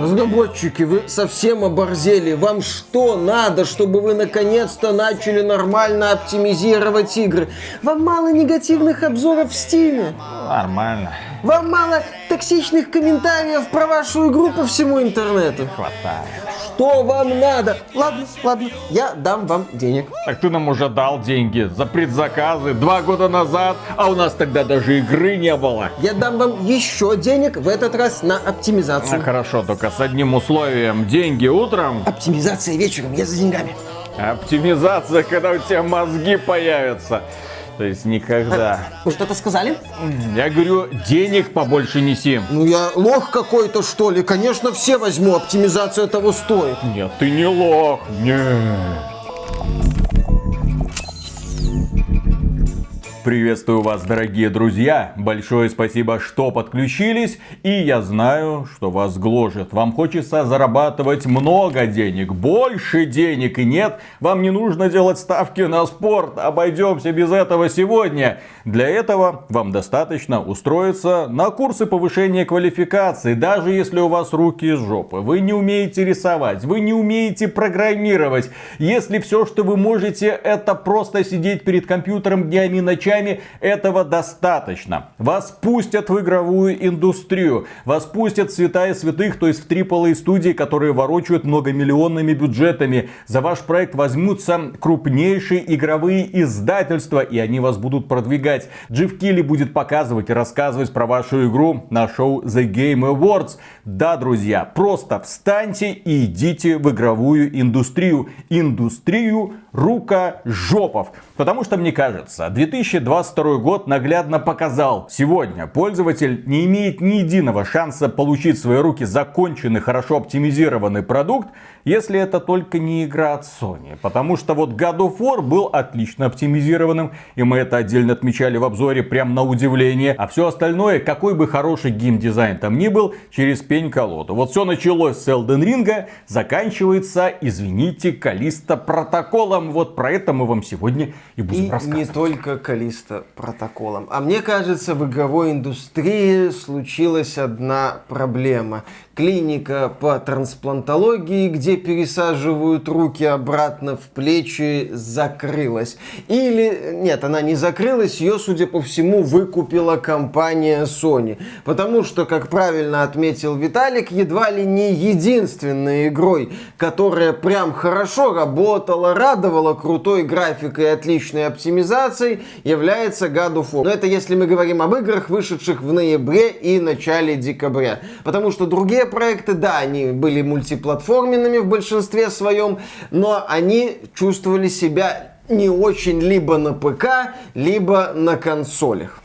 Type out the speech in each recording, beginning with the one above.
Разработчики, вы совсем оборзели. Вам что надо, чтобы вы наконец-то начали нормально оптимизировать игры? Вам мало негативных обзоров в Стиме? Нормально. Вам мало токсичных комментариев про вашу игру по всему интернету? Хватает. Что вам надо? Ладно, ладно, я дам вам денег. Так ты нам уже дал деньги за предзаказы два года назад, а у нас тогда даже игры не было. Я дам вам еще денег, в этот раз на Ну оптимизацию. хорошо, только с одним условием. Деньги утром, Оптимизация вечером, я за деньгами. оптимизация, когда у тебя мозги появятся. То есть никогда. Вы что-то сказали? Я говорю, денег побольше неси. Ну я лох какой-то что ли? Конечно, все возьму, оптимизация того стоит. Нет, ты не лох. Нет. Приветствую вас, дорогие друзья. Большое спасибо, что подключились. И я знаю, что вас гложет. Вам хочется зарабатывать много денег, больше денег. И нет, вам не нужно делать ставки на спорт. Обойдемся без этого сегодня. Для этого вам достаточно устроиться на курсы повышения квалификации. Даже если у вас руки из жопы. Вы не умеете рисовать, вы не умеете программировать. Если все, что вы можете, это просто сидеть перед компьютером днями и ночами, этого достаточно. Вас пустят в игровую индустрию. Вас пустят святая святых, то есть в AAA студии, которые ворочают многомиллионными бюджетами. За ваш проект возьмутся крупнейшие игровые издательства, и они вас будут продвигать. Джифф Килли будет показывать и рассказывать про вашу игру на шоу The Game Awards. Да, друзья, просто встаньте и идите в игровую индустрию. Индустрию рукожопов. Потому что, мне кажется, 2022 год наглядно показал. Сегодня пользователь не имеет ни единого шанса получить в свои руки законченный, хорошо оптимизированный продукт, если это только не игра от Sony. Потому что вот God of War был отлично оптимизированным, и мы это отдельно отмечали в обзоре прям на удивление. А все остальное, какой бы хороший геймдизайн там ни был, через пень колоду. Вот все началось с Elden Ring, заканчивается, извините, Калиста протоколом. Вот про это мы вам сегодня и будем И рассказывать. не только Калиста протоколом. А мне кажется, в игровой индустрии случилась одна проблема. Клиника по трансплантологии, где пересаживают руки обратно в плечи, закрылась. Или, нет, она не закрылась, ее, судя по всему, выкупила компания Sony. Потому что, как правильно отметил Виталик, едва ли не единственной игрой, которая прям хорошо работала, радовала крутой графикой и отличной оптимизацией, является God of War. Но это если мы говорим об играх, вышедших в ноябре и начале декабря. Потому что другие проекты, да, они были мультиплатформенными в большинстве своем, но они чувствовали себя не очень либо на ПК, либо на консолях.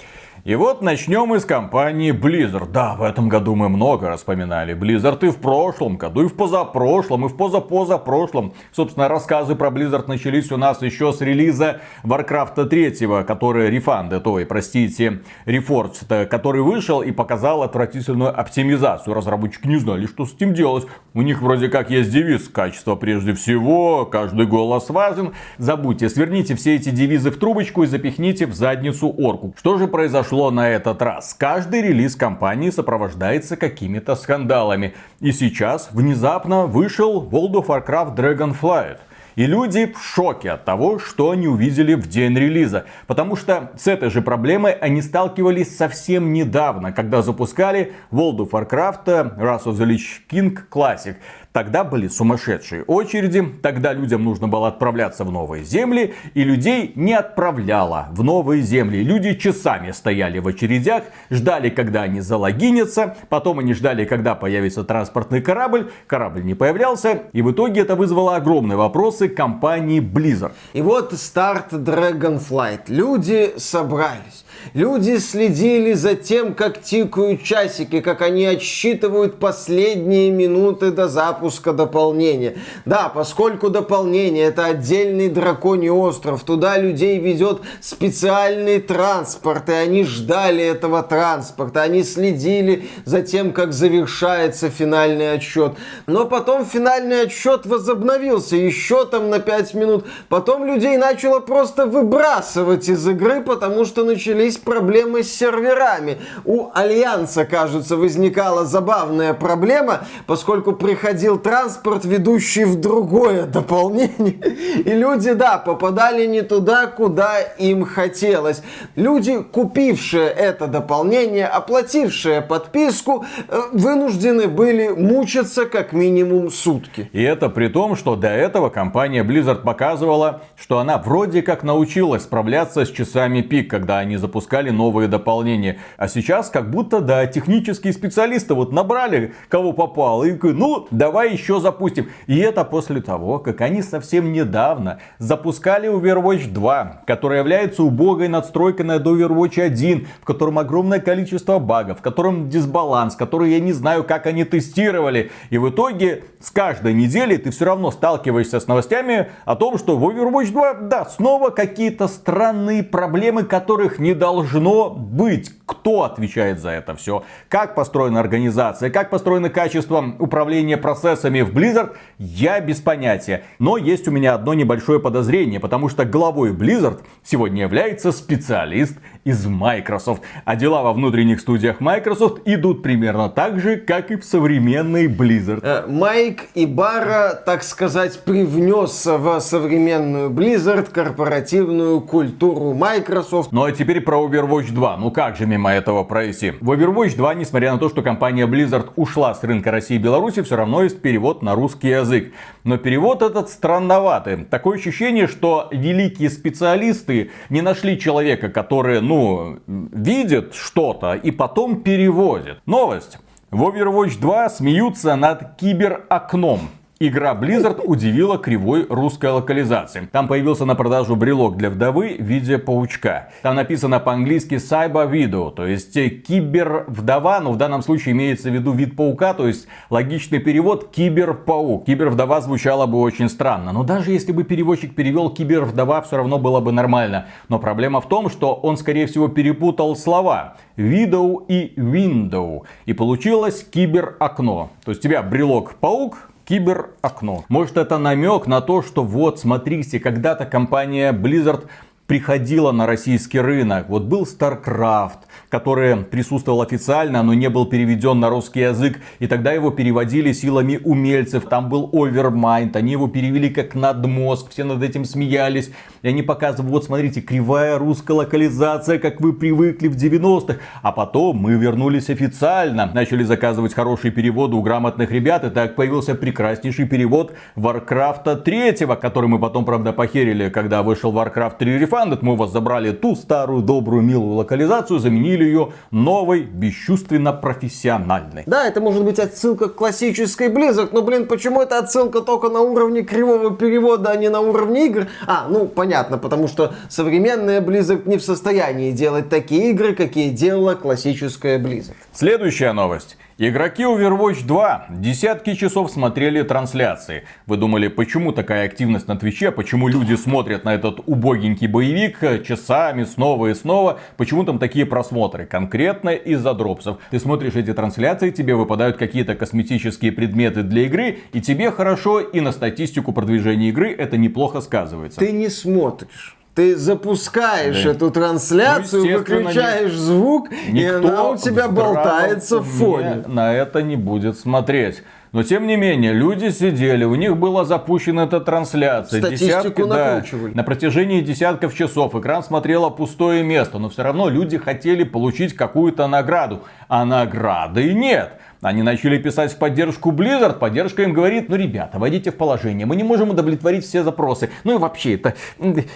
И вот начнем из компании Blizzard. Да, в этом году мы много распоминали Blizzard и в прошлом году, и в позапрошлом, и в позапозапрошлом. Собственно, рассказы про Blizzard начались у нас еще с релиза Warcraft 3, который рефанд, ой, простите, Reforged, который вышел и показал отвратительную оптимизацию. Разработчики не знали, что с этим делать. У них вроде как есть девиз «Качество прежде всего», «Каждый голос важен». Забудьте, сверните все эти девизы в трубочку и запихните в задницу орку. Что же произошло на этот раз? Каждый релиз компании сопровождается какими-то скандалами. И сейчас внезапно вышел World of Warcraft Dragonflight. И люди в шоке от того, что они увидели в день релиза. Потому что с этой же проблемой они сталкивались совсем недавно, когда запускали World of Warcraft Wrath of the Lich King Classic. Тогда были сумасшедшие очереди, тогда людям нужно было отправляться в новые земли, и людей не отправляло в новые земли. Люди часами стояли в очередях, ждали, когда они залогинятся, потом они ждали, когда появится транспортный корабль, корабль не появлялся, и в итоге это вызвало огромные вопросы компании Blizzard. И вот старт Dragonflight. Люди собрались. Люди следили за тем, как тикают часики, как они отсчитывают последние минуты до запуска дополнения. Да, поскольку дополнение это отдельный драконий остров, туда людей ведет специальный транспорт, и они ждали этого транспорта, они следили за тем, как завершается финальный отсчет. Но потом финальный отсчет возобновился еще там на 5 минут. Потом людей начало просто выбрасывать из игры, потому что начались начались проблемы с серверами. У Альянса, кажется, возникала забавная проблема, поскольку приходил транспорт, ведущий в другое дополнение. И люди, да, попадали не туда, куда им хотелось. Люди, купившие это дополнение, оплатившие подписку, э, вынуждены были мучиться как минимум сутки. И это при том, что до этого компания Blizzard показывала, что она вроде как научилась справляться с часами пик, когда они запускали новые дополнения. А сейчас как будто, да, технические специалисты вот набрали, кого попало, и ну, давай еще запустим. И это после того, как они совсем недавно запускали Overwatch 2, которая является убогой надстройкой над Overwatch 1, в котором огромное количество багов, в котором дисбаланс, который я не знаю, как они тестировали. И в итоге с каждой недели ты все равно сталкиваешься с новостями о том, что в Overwatch 2, да, снова какие-то странные проблемы, которых не должно быть. Кто отвечает за это все? Как построена организация? Как построено качество управления процессами в Blizzard? Я без понятия. Но есть у меня одно небольшое подозрение, потому что главой Blizzard сегодня является специалист из Microsoft. А дела во внутренних студиях Microsoft идут примерно так же, как и в современной Blizzard. Э, Майк Ибара, так сказать, привнес в современную Blizzard корпоративную культуру Microsoft. Ну а теперь про Overwatch 2. Ну как же мимо этого пройти? В Overwatch 2, несмотря на то, что компания Blizzard ушла с рынка России и Беларуси, все равно есть перевод на русский язык. Но перевод этот странноватый. Такое ощущение, что великие специалисты не нашли человека, который, ну, видит что-то и потом переводит. Новость. В Overwatch 2 смеются над киберокном. Игра Blizzard удивила кривой русской локализации. Там появился на продажу брелок для вдовы в виде паучка. Там написано по-английски Cyber Widow, то есть кибер-вдова, но в данном случае имеется в виду вид паука, то есть логичный перевод кибер-паук. Кибер-вдова звучало бы очень странно, но даже если бы переводчик перевел кибер-вдова, все равно было бы нормально. Но проблема в том, что он скорее всего перепутал слова. Widow и Window. И получилось кибер-окно. То есть у тебя брелок-паук, киберокно. Может это намек на то, что вот смотрите, когда-то компания Blizzard приходила на российский рынок. Вот был StarCraft, который присутствовал официально, но не был переведен на русский язык. И тогда его переводили силами умельцев. Там был Overmind, они его перевели как надмозг, все над этим смеялись. И они показывают, вот смотрите, кривая русская локализация, как вы привыкли в 90-х. А потом мы вернулись официально, начали заказывать хорошие переводы у грамотных ребят. И так появился прекраснейший перевод Warcraft 3, который мы потом, правда, похерили, когда вышел Warcraft 3 Refunded. Мы у вас забрали ту старую, добрую, милую локализацию, заменили ее новой, бесчувственно профессиональной. Да, это может быть отсылка к классической Blizzard, но, блин, почему это отсылка только на уровне кривого перевода, а не на уровне игр? А, ну, понятно, потому что современная Blizzard не в состоянии делать такие игры, какие делала классическая Blizzard. Следующая новость. Игроки Overwatch 2 десятки часов смотрели трансляции. Вы думали, почему такая активность на Твиче, почему люди смотрят на этот убогенький боевик часами снова и снова, почему там такие просмотры? Конкретно из-за дропсов. Ты смотришь эти трансляции, тебе выпадают какие-то косметические предметы для игры, и тебе хорошо, и на статистику продвижения игры это неплохо сказывается. Ты не смотришь. Ты запускаешь Да. эту трансляцию, Ну, выключаешь звук, и она у тебя болтается в фоне. На это не будет смотреть. Но тем не менее, люди сидели, у них была запущена эта трансляция. Статистику да, накручивали. на протяжении десятков часов экран смотрело пустое место, но все равно люди хотели получить какую-то награду. А награды нет. Они начали писать в поддержку Blizzard. Поддержка им говорит, ну, ребята, войдите в положение. Мы не можем удовлетворить все запросы. Ну и вообще, это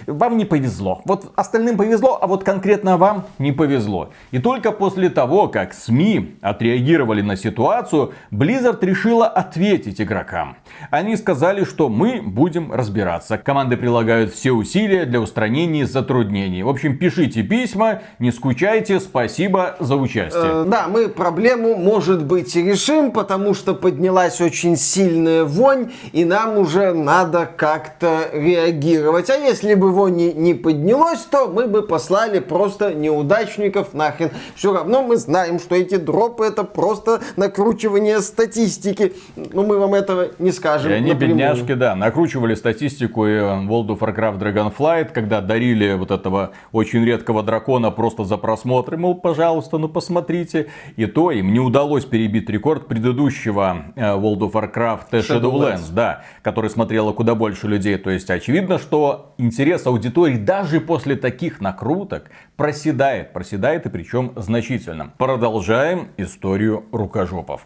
вам не повезло. Вот остальным повезло, а вот конкретно вам не повезло. И только после того, как СМИ отреагировали на ситуацию, Blizzard решила ответить игрокам. Они сказали, что мы будем разбираться. Команды прилагают все усилия для устранения затруднений. В общем, пишите письма, не скучайте, спасибо за участие. Э, Да, мы проблему, может быть, решим, потому что поднялась очень сильная вонь, и нам уже надо как-то реагировать. А если бы вонь не, поднялось, то мы бы послали просто неудачников нахрен. Все равно мы знаем, что эти дропы это просто накручивание статистики. ну мы вам этого не скажем И они, напрямую. бедняжки, да, накручивали статистику и World of Warcraft Dragonflight, когда дарили вот этого очень редкого дракона просто за просмотр. Мол, пожалуйста, ну посмотрите. И то им не удалось перебить рекорд предыдущего э, World of Warcraft Shadowlands, Shadowlands. да, который смотрело куда больше людей. То есть очевидно, что интерес аудитории даже после таких накруток проседает. Проседает и причем значительно. Продолжаем историю рукожопов.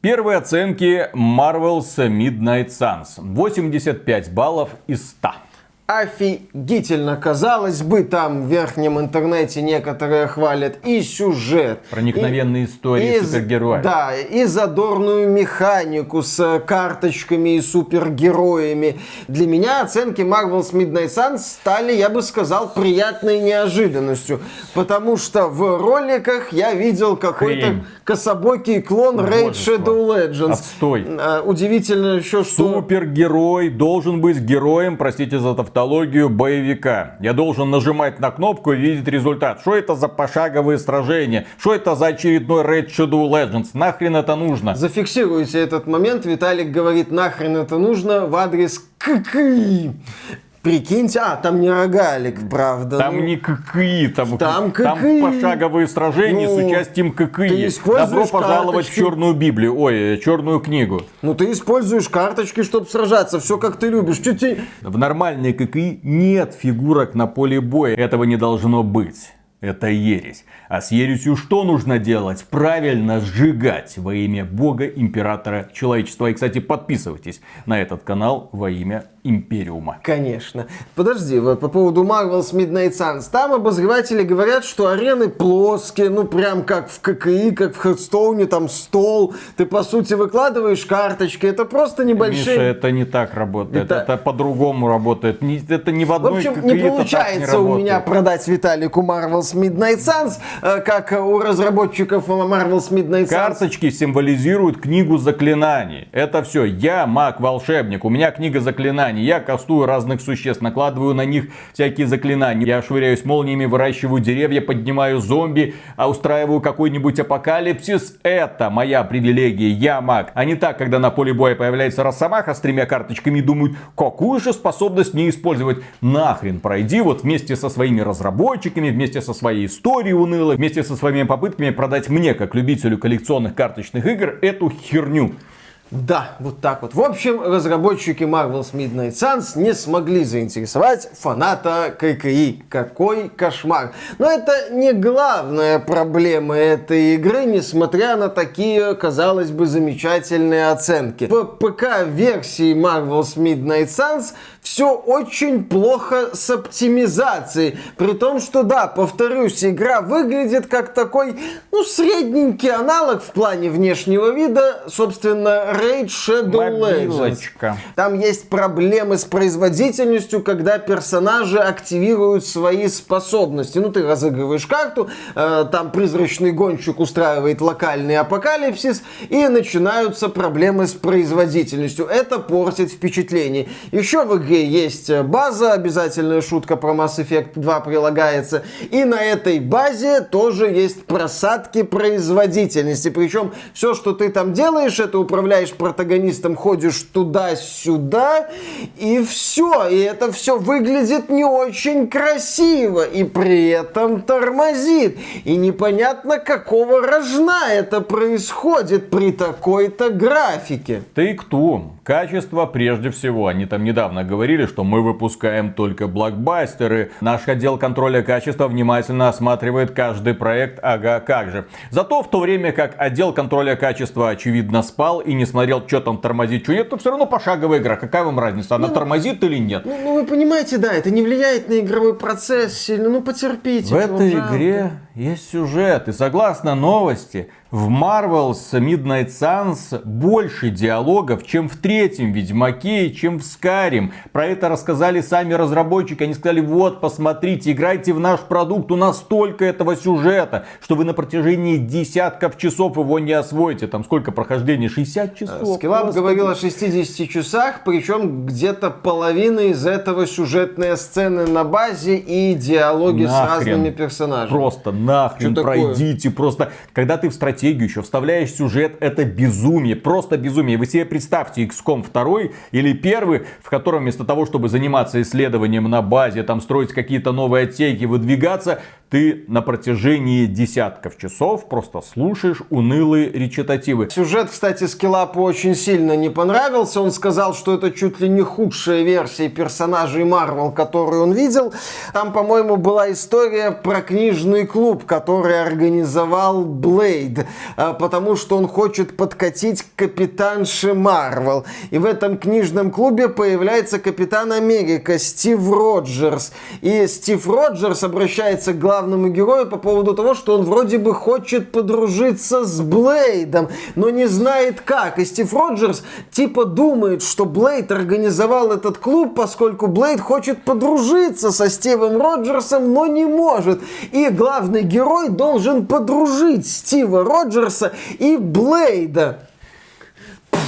Первые оценки Marvel's Midnight Suns. 85 баллов из 100. Офигительно, казалось бы, там в верхнем интернете некоторые хвалят и сюжет. Проникновенные и- истории и супергероев. Да, и задорную механику с э, карточками и супергероями. Для меня оценки Marvel's Midnight Suns стали, я бы сказал, приятной неожиданностью. Потому что в роликах я видел какой-то кособокий клон Raid. Shadow Legends. Отстой. А, Удивительно еще, что... Супергерой должен быть героем, простите за тавтологию, боевика. Я должен нажимать на кнопку и видеть результат. Что это за пошаговые сражения? Что это за очередной Red Shadow Legends? Нахрен это нужно? Зафиксируйте этот момент. Виталик говорит, нахрен это нужно в адрес ККИ. Прикиньте, а, там не рогалик, правда. Там ну. не ККИ, там, Там там ККИ. пошаговые сражения Ну, с участием ты ККИ. используешь Добро пожаловать в карточки. черную Библию, ой, э, черную книгу. Ну ты используешь карточки, чтобы сражаться. Все как ты любишь. Чуть тебе- В нормальной ККИ нет фигурок на поле боя. Этого не должно быть. Это ересь. А с ересью что нужно делать? Правильно сжигать во имя Бога, Императора Человечества. И, кстати, подписывайтесь на этот канал во имя Империума. Конечно. Подожди, вот по поводу Marvel's Midnight Suns. Там обозреватели говорят, что арены плоские, ну прям как в ККИ, как в Хедстоуне, там стол. Ты по сути выкладываешь карточки. Это просто небольшие... Миша, это не так работает. Это- Это, по-другому работает. Не- это не в В одной общем, ККИ не получается у работает. меня продать Виталику Marvel's Midnight Suns, э, как у разработчиков Marvel's Midnight Suns. Карточки символизируют книгу заклинаний. Это все. Я маг-волшебник, у меня книга заклинаний. Я кастую разных существ, накладываю на них всякие заклинания. Я швыряюсь молниями, выращиваю деревья, поднимаю зомби, а устраиваю какой-нибудь апокалипсис. Это моя привилегия, я маг. А не так, когда на поле боя появляется росомаха с тремя карточками и думают, какую же способность не использовать. Нахрен пройди вот вместе со своими разработчиками, вместе со своей историей унылой, вместе со своими попытками продать мне, как любителю коллекционных карточных игр, эту херню. Да, вот так вот. В общем, разработчики Marvel's Midnight Suns не смогли заинтересовать фаната ККИ. Какой кошмар. Но это не главная проблема этой игры, несмотря на такие, казалось бы, замечательные оценки. В ПК-версии Marvel's Midnight Suns все очень плохо с оптимизацией. При том, что, да, повторюсь, игра выглядит как такой, ну, средненький аналог в плане внешнего вида, собственно, Raid Shadow Legends. Мобилочка. Там есть проблемы с производительностью, когда персонажи активируют свои способности. Ну, ты разыгрываешь карту, э, там призрачный гонщик устраивает локальный апокалипсис, и начинаются проблемы с производительностью. Это портит впечатление. Еще в игре есть база, обязательная шутка про Mass Effect 2 прилагается, и на этой базе тоже есть просадки производительности. Причем все, что ты там делаешь, это управляешь протагонистом, ходишь туда-сюда, и все. И это все выглядит не очень красиво, и при этом тормозит. И непонятно, какого рожна это происходит при такой-то графике. Take-Two. Качество прежде всего. Они там недавно говорили, что мы выпускаем только блокбастеры. Наш отдел контроля качества внимательно осматривает каждый проект. Ага, как же. Зато в то время как отдел контроля качества очевидно спал и не смотрел, что там тормозит, что нет, то все равно пошаговая игра. Какая вам разница, она тормозит или нет? Ну, ну, вы понимаете, да, это не влияет на игровой процесс сильно. Ну, потерпите. В этой жалко. игре есть сюжет. И согласно новости, в Marvel's Midnight Suns больше диалогов, чем в третьем Ведьмаке и чем в Скарим. Про это рассказали сами разработчики. Они сказали, вот, посмотрите, играйте в наш продукт. У нас столько этого сюжета, что вы на протяжении десятков часов его не освоите. Там сколько прохождения? 60 часов. Скиллап Господи. говорил о 60 часах, причем где-то половина из этого сюжетные сцены на базе и диалоги с Нахрен. разными персонажами. Просто нахрен, Что такое? пройдите. Просто, когда ты в стратегию еще вставляешь сюжет, это безумие, просто безумие. Вы себе представьте XCOM 2 или первый, в котором вместо того, чтобы заниматься исследованием на базе, там строить какие-то новые отсеки, выдвигаться, ты на протяжении десятков часов просто слушаешь унылые речитативы. Сюжет, кстати, Скиллапу очень сильно не понравился. Он сказал, что это чуть ли не худшая версия персонажей Марвел, которую он видел. Там, по-моему, была история про книжный клуб, который организовал Блейд, а, потому что он хочет подкатить к капитанше Марвел. И в этом книжном клубе появляется капитан Америка Стив Роджерс. И Стив Роджерс обращается к главному герою по поводу того, что он вроде бы хочет подружиться с Блейдом, но не знает как. И Стив Роджерс типа думает, что Блейд организовал этот клуб, поскольку Блейд хочет подружиться со Стивом Роджерсом, но не может. И главный герой должен подружить Стива Роджерса и Блейда.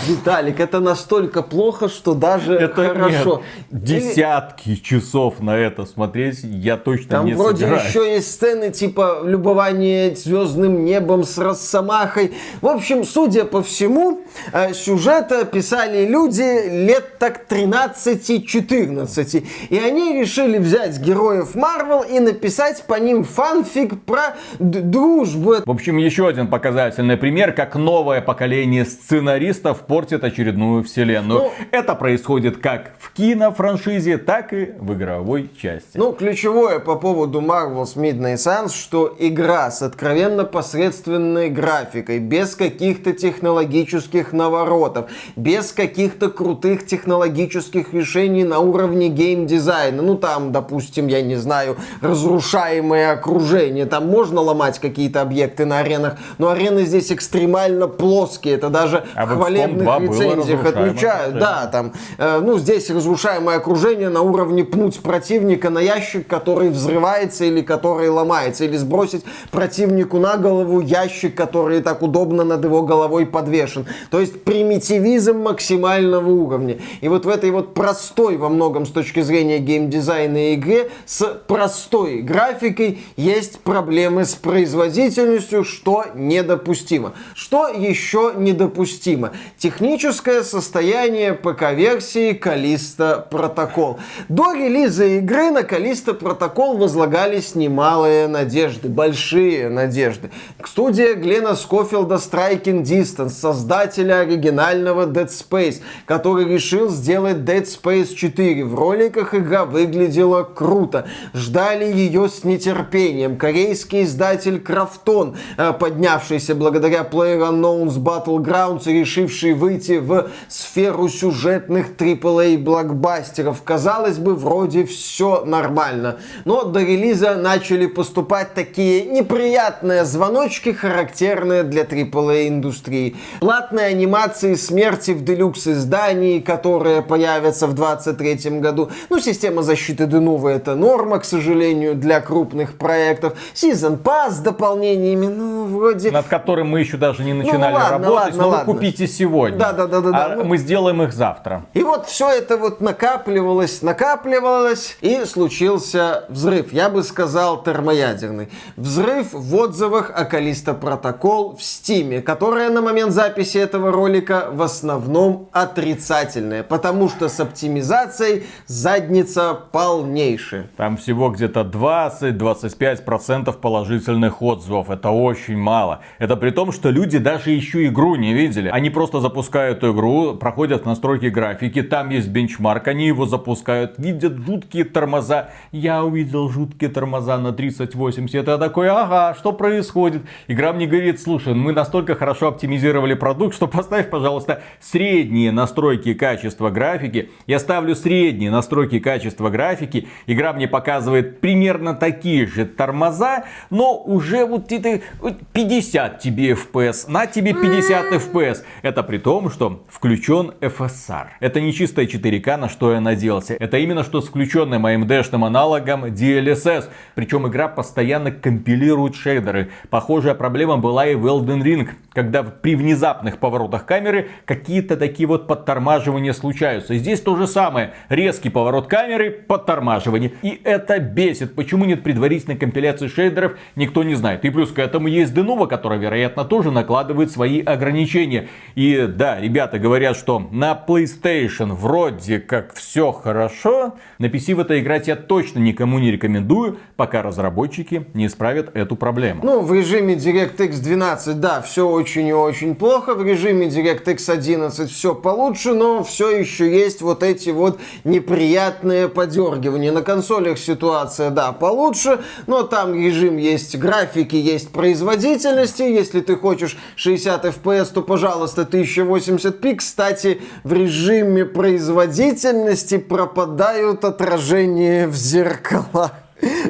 Виталик, это настолько плохо, что даже Это хорошо. нет, десятки часов на это смотреть я точно Там не вроде собираюсь. еще есть сцены типа любования звездным небом с Росомахой. В общем, судя по всему, э, сюжета писали люди лет так 13-14. И они решили взять героев Марвел и написать по ним фанфик про дружбу. В общем, еще один показательный пример, как новое поколение сценаристов портит очередную вселенную. Ну- Это происходит как в кинофраншизе, так и в игровой части. Ну, ключевое по поводу Marvel's Midnight Suns, что игра с откровенно посредственной графикой, без каких-то технологических наворотов, без каких-то крутых технологических решений на уровне геймдизайна. Ну, там, допустим, я не знаю, разрушаемое окружение. Там можно ломать какие-то объекты на аренах, но арены здесь экстремально плоские. Это даже А в XCOM хвалебных 2 было рецензиях разрушаемое отмечают. Да, там, э, ну, здесь разрушаемое окружение на уровне пнуть противника на ящик, который взрывается или который ломается, или сбросить противнику на голову ящик, который так удобно над его головой подвешен. То есть примитивизм максимального уровня. И вот в этой вот простой во многом с точки зрения геймдизайна игре с простой графикой есть проблемы с производительностью, что недопустимо. Что еще недопустимо? Техническое состояние ПК-версии Калиста Протокол. До релиза игры на Калиста Протокол возлагались немалые надежды, большие надежды. Студия Глена Скофилда Striking Distance, создателя оригинального Dead Space, который решил сделать Dead Space 4. В роликах игра выглядела круто. Ждали ее с нетерпением. Корейский издатель Крафтон, э, поднявшийся благодаря PlayerUnknown's Battlegrounds и решивший выйти в сферу сюжетных AAA блокбастеров. Казалось бы, вроде все нормально. Но до релиза начали поступать такие неприятные звоночки, характерные для AAA индустрии. Платные анимации смерти в делюкс издании, которые появятся в 2023 году. Ну, система защиты Денува это норма, к сожалению, для крупных проектов. Season Pass с дополнениями, ну, вроде... над которым мы еще даже не начинали ладно, работать, ладно, но ладно. вы купите сегодня. Да, да, да, да, да, А ну. мы сделаем их завтра. И вот все это вот накапливалось, накапливалось, и случился взрыв. Я бы сказал термоядерный. Взрыв в отзывах о Калиста Протокол в Стиме, которая на момент записи этого ролика в основном отрицательная, потому что с оптимизацией задница полнейшая. Там всего где-то 20-25% положительных отзывов. Это очень мало. Это при том, что люди даже еще игру не видели. Они просто запускают игру, проходят настройки графики, там есть бенчмарк, они его запускают, видят жуткие тормоза. Я увидел жуткие тормоза на 3080. Я такой, ага, что происходит? Игра мне говорит, слушай, мы настолько хорошо оптимизировали продукт, что поставь, пожалуйста, средние настройки качества графики. Я ставлю средние настройки качества графики. Игра мне показывает примерно такие же тормоза, но уже вот вот 50 тебе FPS, на тебе 50 FPS. Это при том, том, что включен FSR. Это не чистая 4К, на что я надеялся. Это именно что с включенным AMD-шным аналогом DLSS. Причем игра постоянно компилирует шейдеры. Похожая проблема была и в Elden Ring, когда при внезапных поворотах камеры какие-то такие вот подтормаживания случаются. Здесь то же самое. Резкий поворот камеры, подтормаживание. И это бесит. Почему нет предварительной компиляции шейдеров, никто не знает. И плюс к этому есть Denuvo, которая, вероятно, тоже накладывает свои ограничения. И да, ребята говорят, что на PlayStation вроде как все хорошо. На PC в это играть я точно никому не рекомендую, пока разработчики не исправят эту проблему. Ну, в режиме DirectX 12, да, все очень и очень плохо. В режиме DirectX 11 все получше, но все еще есть вот эти вот неприятные подергивания. На консолях ситуация, да, получше, но там режим есть графики, есть производительности. Если ты хочешь 60 FPS, то, пожалуйста, 1080p. Кстати, в режиме производительности пропадают отражения в зеркалах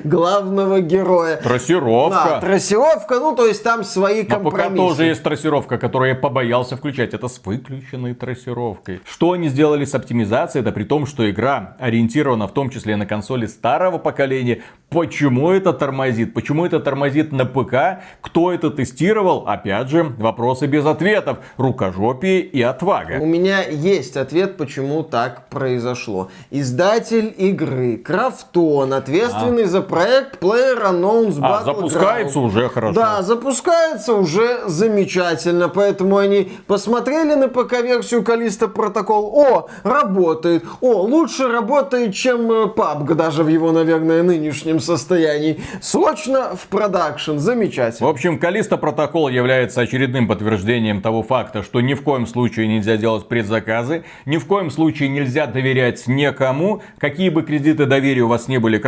главного героя. Трассировка. Да, трассировка, ну то есть там свои На ПК компромиссы. тоже есть трассировка, которую я побоялся включать. Это с выключенной трассировкой. Что они сделали с оптимизацией? Это при том, что игра ориентирована в том числе на консоли старого поколения. Почему это тормозит? Почему это тормозит на ПК? Кто это тестировал? Опять же, вопросы без ответов. Рукожопие и отвага. У меня есть ответ, почему так произошло. Издатель игры Крафтон, ответственный за проект PlayerUnknown's А, Battleground. запускается уже хорошо. Да, запускается уже замечательно, поэтому они посмотрели на ПК-версию Калиста Протокол. О, работает. О, лучше работает, чем э, PUBG, даже в его, наверное, нынешнем состоянии. Срочно в продакшн. В Замечательно. общем, Калиста протокол является очередным подтверждением того факта, что ни в коем случае нельзя делать предзаказы, ни в коем случае нельзя доверять никому. Какие бы кредиты доверия у вас не были к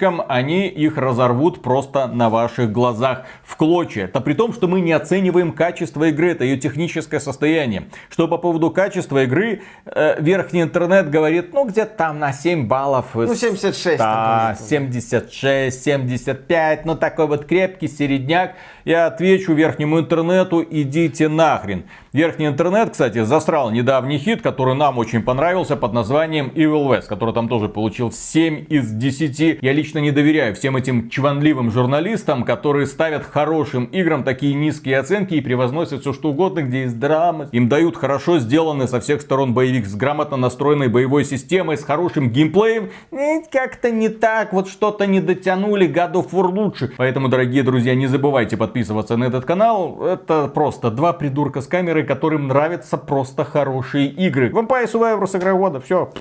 разработчикам, они их разорвут просто на ваших глазах в клочья. Это при том, что мы не оцениваем качество игры, это ее техническое состояние. Что по поводу качества игры, э, верхний интернет говорит, ну где-то там на 7 баллов. Ну, 76 там, Да, по-моему. 76, 75, ну такой вот крепкий середняк. Я отвечу верхнему интернету, идите нахрен. Верхний интернет, кстати, засрал недавний хит, который нам очень понравился под названием Evil West, который там тоже получил 7 из 10. Я лично не доверяю всем этим чванливым журналистам, которые ставят хорошим играм такие низкие оценки и превозносят все что угодно, где есть драма. Им дают хорошо сделанный со всех сторон боевик с грамотно настроенной боевой системой, с хорошим геймплеем. Как-то не так, вот что-то не дотянули, God of War лучше. Поэтому, дорогие друзья, не забывайте подписываться на этот канал. Это просто два придурка с камерой, которым нравятся просто хорошие игры. Vampire Survivors игра года, все.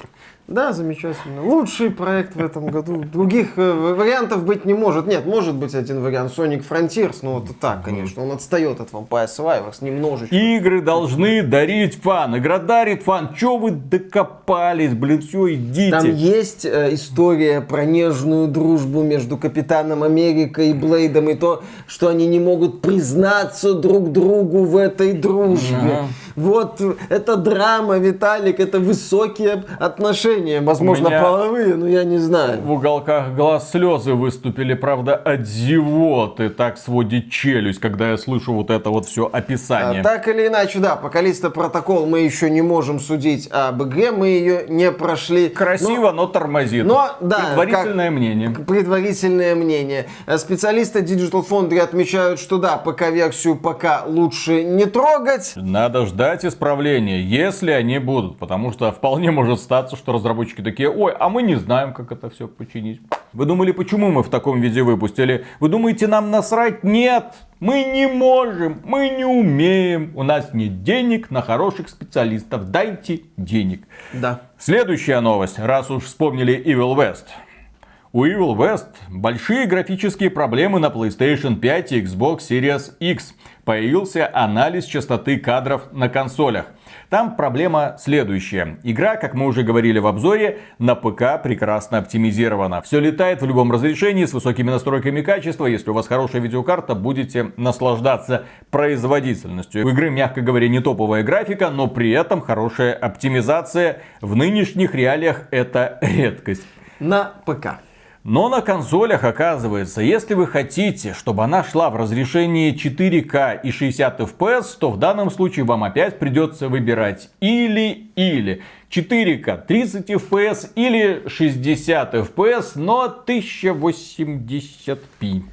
Да, замечательно. Лучший проект в этом году. Других э, вариантов быть не может. Нет, может быть один вариант. Sonic Frontiers, но это так, конечно. Он отстает от Vampire Survivors немножечко. Игры должны дарить фан. Игра дарит фан. Че вы докопались, блин, все, идите. Там есть э, история про нежную дружбу между Капитаном Америка и Блейдом, и то, что они не могут признаться друг другу в этой дружбе. Ага. Вот э, это драма, Виталик, это высокие отношения. Возможно, меня- половые, но я не знаю. В уголках глаз слезы выступили, правда, от зевоты. Так сводит челюсть, когда я слышу вот это вот все описание. А, Так или иначе, да, по Калиста протокол мы еще не можем судить об игре, мы ее не прошли. Красиво, но, тормозит. но, да, Предварительное как- мнение. Предварительное мнение. Э, Специалисты Digital Foundry отмечают, что да, ПК-версию пока лучше не трогать. Надо ждать исправления, если они будут. Потому что вполне может статься, что разработчики такие, ой, а мы не знаем, как это все починить. Вы думали, почему мы в таком виде выпустили? Вы думаете, нам насрать? Нет! Мы не можем, мы не умеем. У нас нет денег на хороших специалистов. Дайте денег. Да. Следующая новость, раз уж вспомнили Evil West. У Evil West большие графические проблемы на PlayStation 5 и Xbox Series X. Появился анализ частоты кадров на консолях. Там проблема следующая. Игра, как мы уже говорили в обзоре, на ПК прекрасно оптимизирована. Все летает в любом разрешении с высокими настройками качества. Если у вас хорошая видеокарта, будете наслаждаться производительностью. У игры, мягко говоря, не топовая графика, но при этом хорошая оптимизация. В нынешних реалиях это редкость. На ПК. Но на консолях, оказывается, если вы хотите, чтобы она шла в разрешении 4К и 60 FPS, то в данном случае вам опять придется выбирать или-или. 4К 30 FPS или 60 FPS, но 1080p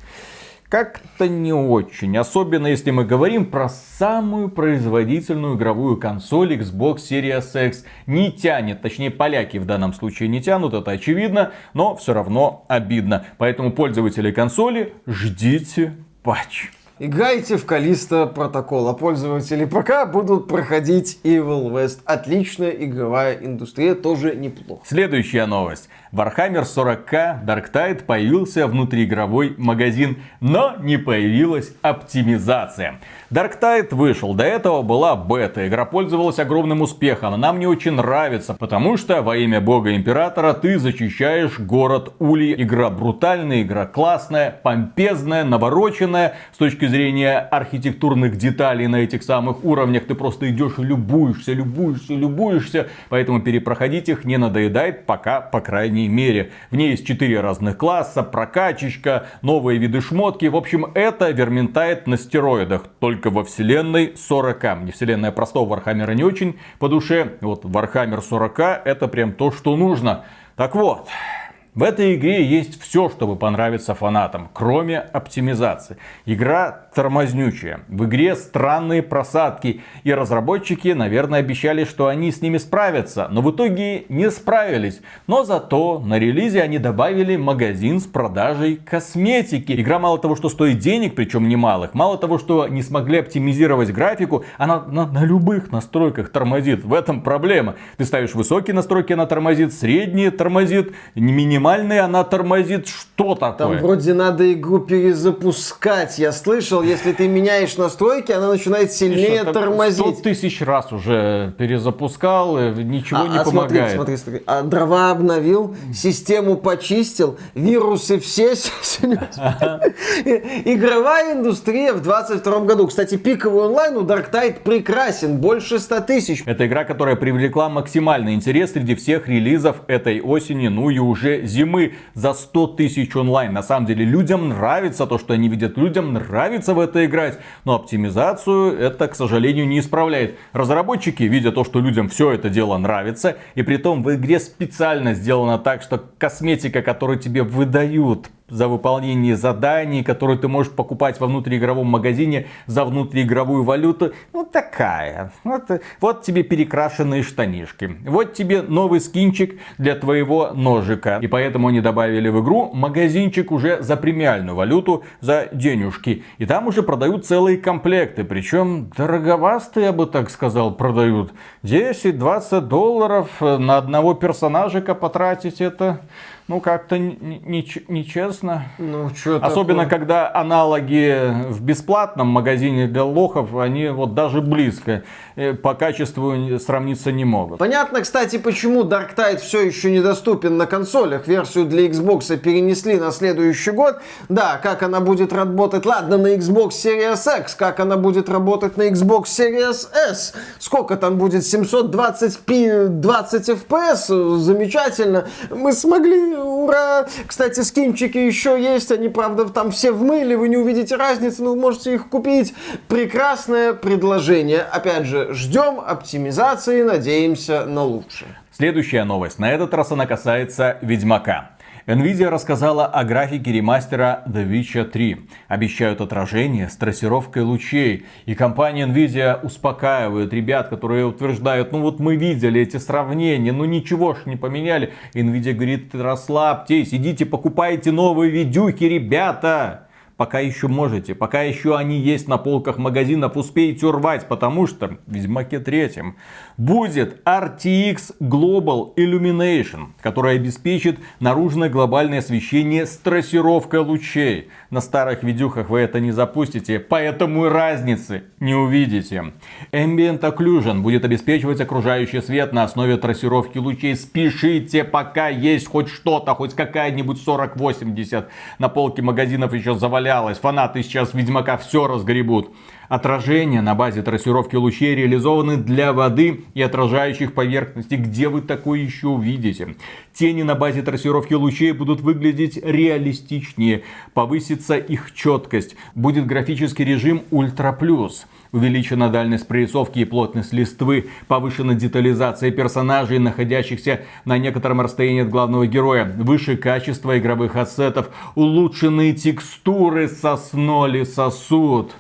как-то не очень. Особенно если мы говорим про самую производительную игровую консоль Xbox Series X. Не тянет, точнее поляки в данном случае не тянут, это очевидно, но все равно обидно. Поэтому пользователи консоли ждите патч. Играйте в Калиста протокол, а пользователи ПК будут проходить Evil West. Отличная игровая индустрия, тоже неплохо. Следующая новость. Warhammer 40k Dark Tide появился внутриигровой магазин, но не появилась оптимизация. Dark Tide вышел, до этого была бета, игра пользовалась огромным успехом, она мне очень нравится, потому что во имя бога императора ты защищаешь город Ули. Игра брутальная, игра классная, помпезная, навороченная, с точки зрения архитектурных деталей на этих самых уровнях, ты просто идешь и любуешься, любуешься, любуешься, поэтому перепроходить их не надоедает пока, по крайней мере. В ней есть четыре разных класса, прокачечка, новые виды шмотки, в общем, это верментает на стероидах, только во вселенной 40. Мне вселенная простого Вархаммера не очень по душе. Вот Вархаммер 40 это прям то, что нужно. Так вот, в этой игре есть все, чтобы понравиться фанатам, кроме оптимизации. Игра тормознючая. В игре странные просадки. И разработчики, наверное, обещали, что они с ними справятся. Но в итоге не справились. Но зато на релизе они добавили магазин с продажей косметики. Игра мало того, что стоит денег, причем немалых. Мало того, что не смогли оптимизировать графику. Она на, на любых настройках тормозит. В этом проблема. Ты ставишь высокие настройки, она тормозит. Средние тормозит. Минимальные она тормозит. Что такое? Там вроде надо игру перезапускать. Я слышал, если ты меняешь настройки, она начинает сильнее Миша, тормозить. 100 тысяч раз уже перезапускал, ничего а, не а помогает. Смотри, смотри. А дрова обновил, систему почистил, вирусы все Игровая индустрия в 22 году. Кстати, пиковый онлайн у Dark Tide прекрасен, больше 100 тысяч. Это игра, которая привлекла максимальный интерес среди всех релизов этой осени, ну и уже зимы за 100 тысяч онлайн. На самом деле людям нравится то, что они видят, людям нравится в это играть, но оптимизацию это, к сожалению, не исправляет. Разработчики, видя то, что людям все это дело нравится, и при том в игре специально сделано так, что косметика, которую тебе выдают за выполнение заданий, которые ты можешь покупать во внутриигровом магазине за внутриигровую валюту. Ну такая. Вот, вот тебе перекрашенные штанишки. Вот тебе новый скинчик для твоего ножика. И поэтому они добавили в игру магазинчик уже за премиальную валюту, за денежки. И там уже продают целые комплекты. Причем дороговастые, я бы так сказал, продают. 10-20 долларов на одного персонажика потратить это ну, как-то нечестно. Ну, что Особенно, такое? когда аналоги в бесплатном магазине для лохов, они вот даже близко э, по качеству сравниться не могут. Понятно, кстати, почему Dark Tide все еще недоступен на консолях. Версию для Xbox перенесли на следующий год. Да, как она будет работать, ладно, на Xbox Series X, как она будет работать на Xbox Series S. Сколько там будет? 720p 20 FPS? Замечательно. Мы смогли ура! Кстати, скинчики еще есть, они, правда, там все в мыле, вы не увидите разницы, но вы можете их купить. Прекрасное предложение. Опять же, ждем оптимизации, надеемся на лучшее. Следующая новость. На этот раз она касается Ведьмака. Nvidia рассказала о графике ремастера The Witcher 3. Обещают отражение с трассировкой лучей. И компания Nvidia успокаивает ребят, которые утверждают, ну вот мы видели эти сравнения, ну ничего ж не поменяли. Nvidia говорит, расслабьтесь, идите покупайте новые видюхи, ребята пока еще можете, пока еще они есть на полках магазинов, успеете урвать, потому что в Ведьмаке третьем будет RTX Global Illumination, который обеспечит наружное глобальное освещение с трассировкой лучей. На старых видюхах вы это не запустите, поэтому и разницы не увидите. Ambient Occlusion будет обеспечивать окружающий свет на основе трассировки лучей. Спешите, пока есть хоть что-то, хоть какая-нибудь 4080 на полке магазинов еще заваляется валялось. Фанаты сейчас Ведьмака все разгребут. Отражения на базе трассировки лучей реализованы для воды и отражающих поверхностей. Где вы такое еще увидите? Тени на базе трассировки лучей будут выглядеть реалистичнее. Повысится их четкость. Будет графический режим Ультра Плюс. Увеличена дальность прорисовки и плотность листвы, повышена детализация персонажей, находящихся на некотором расстоянии от главного героя, выше качество игровых ассетов, улучшенные текстуры сосноли сосуд.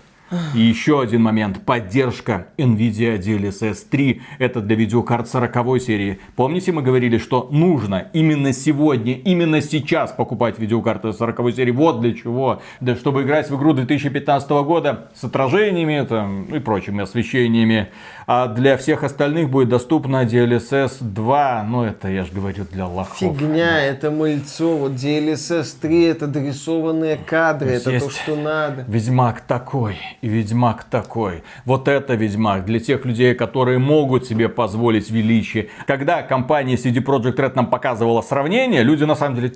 И еще один момент. Поддержка NVIDIA DLSS 3. Это для видеокарт 40 серии. Помните, мы говорили, что нужно именно сегодня, именно сейчас покупать видеокарты 40 серии. Вот для чего. Да чтобы играть в игру 2015 года с отражениями там, и прочими освещениями. А для всех остальных будет доступна DLSS 2. Ну, это я же говорю для лохов. Фигня, это мыльцо. Вот DLSS 3 это дорисованные кадры. Здесь это то, что надо. Ведьмак такой и Ведьмак такой. Вот это Ведьмак для тех людей, которые могут себе позволить величие. Когда компания CD Projekt Red нам показывала сравнение, люди на самом деле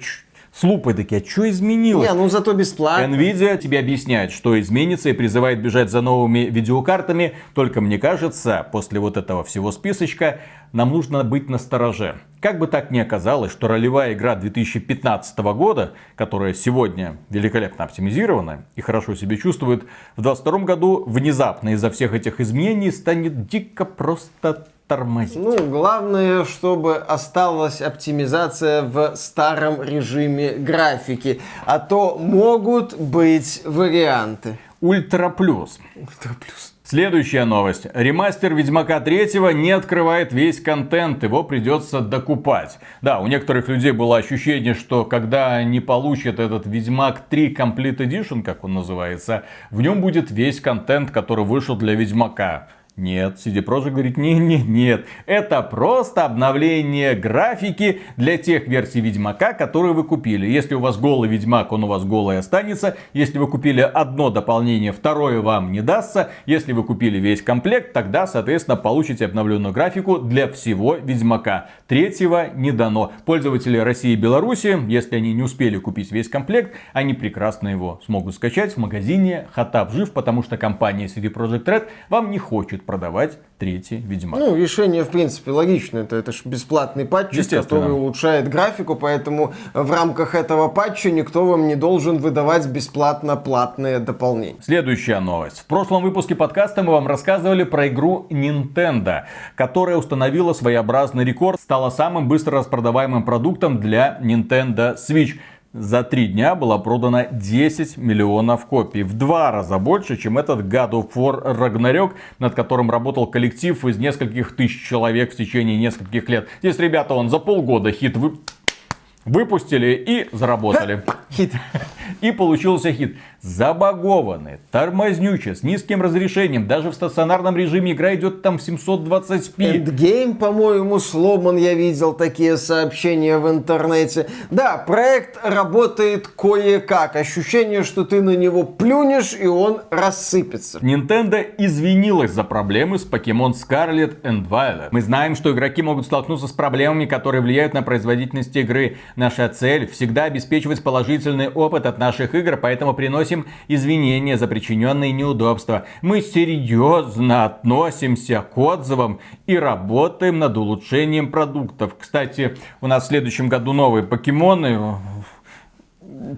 с лупой такие, а что изменилось? Не, ну зато бесплатно. Nvidia тебе объясняет, что изменится и призывает бежать за новыми видеокартами. Только мне кажется, после вот этого всего списочка, нам нужно быть настороже. Как бы так ни оказалось, что ролевая игра 2015 года, которая сегодня великолепно оптимизирована и хорошо себя чувствует, в 2022 году внезапно из-за всех этих изменений станет дико просто тормозить. Ну, главное, чтобы осталась оптимизация в старом режиме графики. А то могут быть варианты. Ультра плюс. Ультра плюс. Следующая новость. Ремастер Ведьмака 3 не открывает весь контент, его придется докупать. Да, у некоторых людей было ощущение, что когда они получат этот Ведьмак 3 Complete Edition, как он называется, в нем будет весь контент, который вышел для Ведьмака. Нет, CD Projekt говорит, не, не, нет, это просто обновление графики для тех версий Ведьмака, которые вы купили. Если у вас голый Ведьмак, он у вас голый останется. Если вы купили одно дополнение, второе вам не дастся. Если вы купили весь комплект, тогда, соответственно, получите обновленную графику для всего Ведьмака. Третьего не дано. Пользователи России и Беларуси, если они не успели купить весь комплект, они прекрасно его смогут скачать в магазине Хатап Жив, потому что компания CD Projekt Red вам не хочет продавать третий Ведьмак. Ну, решение, в принципе, логично. Это, это же бесплатный патч, который улучшает графику, поэтому в рамках этого патча никто вам не должен выдавать бесплатно платные дополнения. Следующая новость. В прошлом выпуске подкаста мы вам рассказывали про игру Nintendo, которая установила своеобразный рекорд, стала самым быстро распродаваемым продуктом для Nintendo Switch за три дня было продано 10 миллионов копий. В два раза больше, чем этот God of War Ragnarok, над которым работал коллектив из нескольких тысяч человек в течение нескольких лет. Здесь, ребята, он за полгода хит вы... выпустили и заработали. Хит. И получился хит забагованный, тормознючий, с низким разрешением. Даже в стационарном режиме игра идет там в 720p. Endgame, по-моему, сломан, я видел такие сообщения в интернете. Да, проект работает кое-как. Ощущение, что ты на него плюнешь, и он рассыпется. Nintendo извинилась за проблемы с Pokemon Scarlet and Violet. Мы знаем, что игроки могут столкнуться с проблемами, которые влияют на производительность игры. Наша цель всегда обеспечивать положительный опыт от наших игр, поэтому приносим извинения за причиненные неудобства. Мы серьезно относимся к отзывам и работаем над улучшением продуктов. Кстати, у нас в следующем году новые покемоны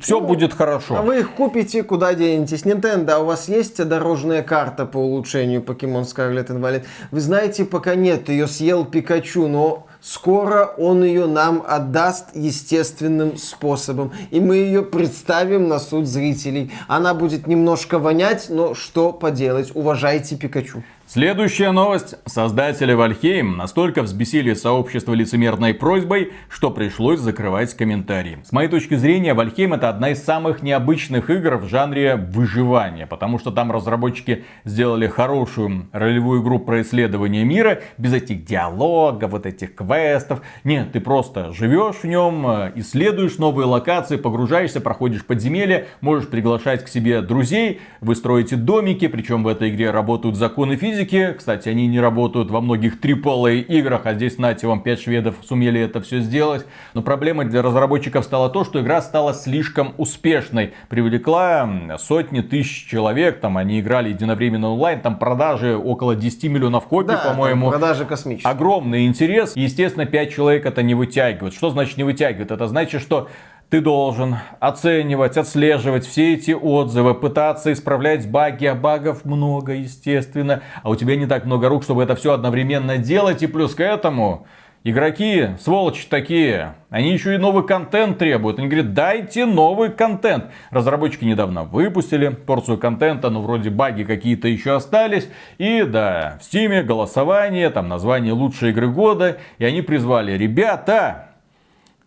все ну, будет хорошо. А вы их купите, куда денетесь? Nintendo, а у вас есть дорожная карта по улучшению Pokemon Scarlet Invalid? Вы знаете, пока нет, ее съел Пикачу, но Скоро он ее нам отдаст естественным способом. И мы ее представим на суд зрителей. Она будет немножко вонять, но что поделать. Уважайте Пикачу. Следующая новость. Создатели Вальхейм настолько взбесили сообщество лицемерной просьбой, что пришлось закрывать комментарии. С моей точки зрения, Вальхейм это одна из самых необычных игр в жанре выживания, потому что там разработчики сделали хорошую ролевую игру про исследование мира, без этих диалогов, вот этих квестов. Нет, ты просто живешь в нем, э, исследуешь новые локации, погружаешься, проходишь подземелья, можешь приглашать к себе друзей, вы строите домики, причем в этой игре работают законы физики, физики. Кстати, они не работают во многих AAA играх, а здесь, знаете, вам 5 шведов сумели это все сделать. Но проблема для разработчиков стала то, что игра стала слишком успешной. Привлекла сотни тысяч человек, там они играли единовременно онлайн, там продажи около 10 миллионов копий, Да, по-моему. продажи космические. Огромный интерес. Естественно, 5 человек это не вытягивает. Что значит не вытягивает? Это значит, что ты должен оценивать, отслеживать все эти отзывы, пытаться исправлять баги, а багов много, естественно. А у тебя не так много рук, чтобы это все одновременно делать. И плюс к этому Игроки, сволочи такие, они еще и новый контент требуют. Они говорят, дайте новый контент. Разработчики недавно выпустили порцию контента, но вроде баги какие-то еще остались. И да, в стиме голосование, там название лучшей игры года. И они призвали, ребята,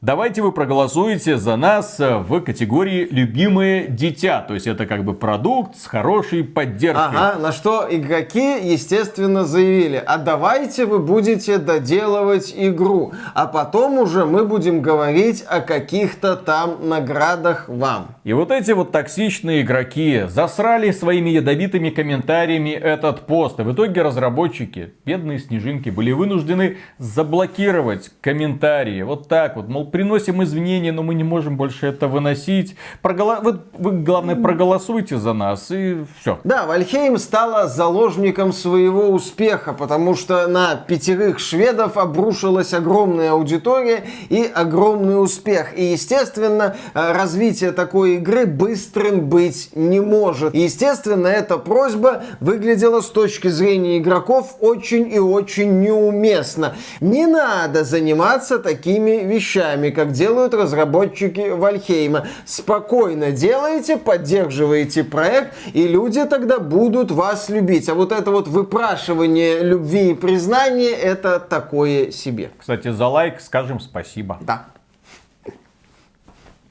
Давайте вы проголосуете за нас в категории «Любимое дитя». То есть это как бы продукт с хорошей поддержкой. Ага, на что игроки, естественно, заявили, а давайте вы будете доделывать игру, а потом уже мы будем говорить о каких-то там наградах вам. И вот эти вот токсичные игроки засрали своими ядовитыми комментариями этот пост. И в итоге разработчики, бедные снежинки, были вынуждены заблокировать комментарии. Вот так вот, мол, приносим извинения, но мы не можем больше это выносить. Проголо... Вы, вы, главное, проголосуйте за нас, и все. Да, Вальхейм стала заложником своего успеха, потому что на пятерых шведов обрушилась огромная аудитория и огромный успех. И, естественно, э, развитие такой игры быстрым быть не может. И, естественно, эта просьба выглядела с точки зрения игроков очень и очень неуместно. Не надо заниматься такими вещами, как делают разработчики Вальхейма. Спокойно делайте, поддерживаете проект, и люди тогда будут вас любить. А вот это вот выпрашивание любви и признания, это такое себе. Кстати, за лайк скажем спасибо. Да.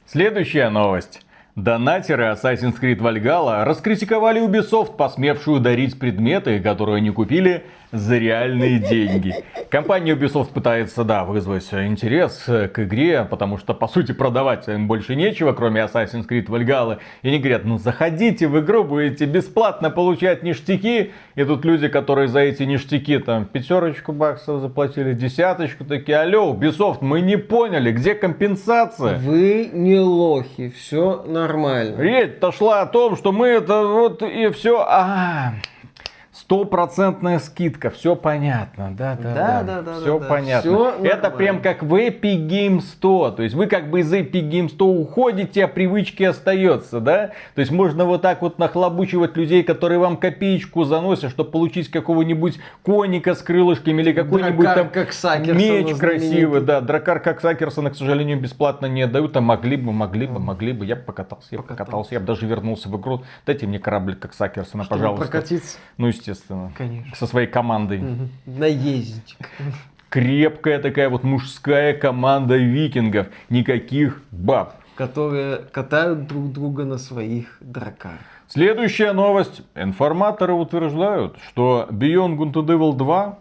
Следующая новость. Донатеры Assassin's Creed Valhalla раскритиковали Ubisoft, посмевшую дарить предметы, которые они купили за реальные деньги. Компания Ubisoft пытается, да, вызвать интерес к игре, потому что, по сути, продавать им больше нечего, кроме Assassin's Creed Valhalla. И они говорят, ну заходите в игру, будете бесплатно получать ништяки. И тут люди, которые за эти ништяки там пятерочку баксов заплатили, десяточку, такие, алло, Ubisoft, мы не поняли, где компенсация? Вы не лохи, все нормально. Речь-то шла о том, что мы это вот и все. А, Стопроцентная скидка, все понятно, да, да, Да, да, да, да, все да, понятно. Всё Это нормально. прям как в Epic Game 100, то есть вы как бы из Epic Game 100 уходите, а привычки остается, да? То есть можно вот так вот нахлобучивать людей, которые вам копеечку заносят, чтобы получить какого-нибудь коника с крылышками или какой-нибудь там как Сакерсона меч красивый, да, дракар как Сакерсона, к сожалению, бесплатно не отдают, а могли бы, могли бы, могли бы, я бы покатался, я бы Покатался. покатался, я бы даже вернулся в игру, дайте мне корабль как Сакерсона, Чтобы пожалуйста. прокатиться. Ну, естественно. Конечно. Со своей командой. Наездик. Крепкая такая вот мужская команда викингов. Никаких баб. Которые катают друг друга на своих дракарах. Следующая новость. Информаторы утверждают, что Beyond Good and Evil 2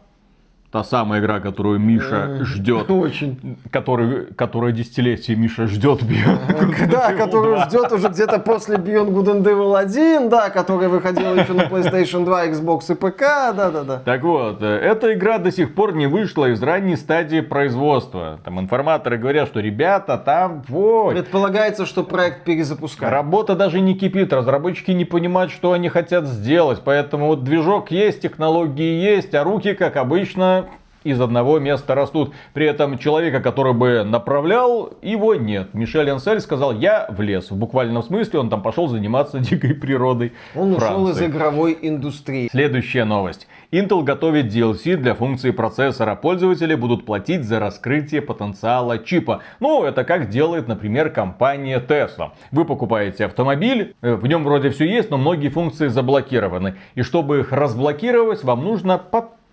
Та самая игра, которую Миша ждет. Очень. Который, которая десятилетие Миша ждет Beyond Да, которую 2. ждет уже где-то после Beyond Good and Evil 1, да, которая выходила еще на PlayStation 2, Xbox и ПК, да-да-да. Так вот, э, эта игра до сих пор не вышла из ранней стадии производства. Там информаторы говорят, что ребята, там вот, Предполагается, что проект перезапускают. Работа даже не кипит, разработчики не понимают, что они хотят сделать, поэтому вот движок есть, технологии есть, а руки, как обычно, из одного места растут. При этом человека, который бы направлял, его нет. Мишель Ансель сказал, я в лес. В буквальном смысле он там пошел заниматься дикой природой Он ушел из Франции. игровой индустрии. Следующая новость. Intel готовит DLC для функции процессора. Пользователи будут платить за раскрытие потенциала чипа. Ну, это как делает, например, компания Tesla. Вы покупаете автомобиль, э, в нем вроде все есть, но многие функции заблокированы. И чтобы их разблокировать, вам нужно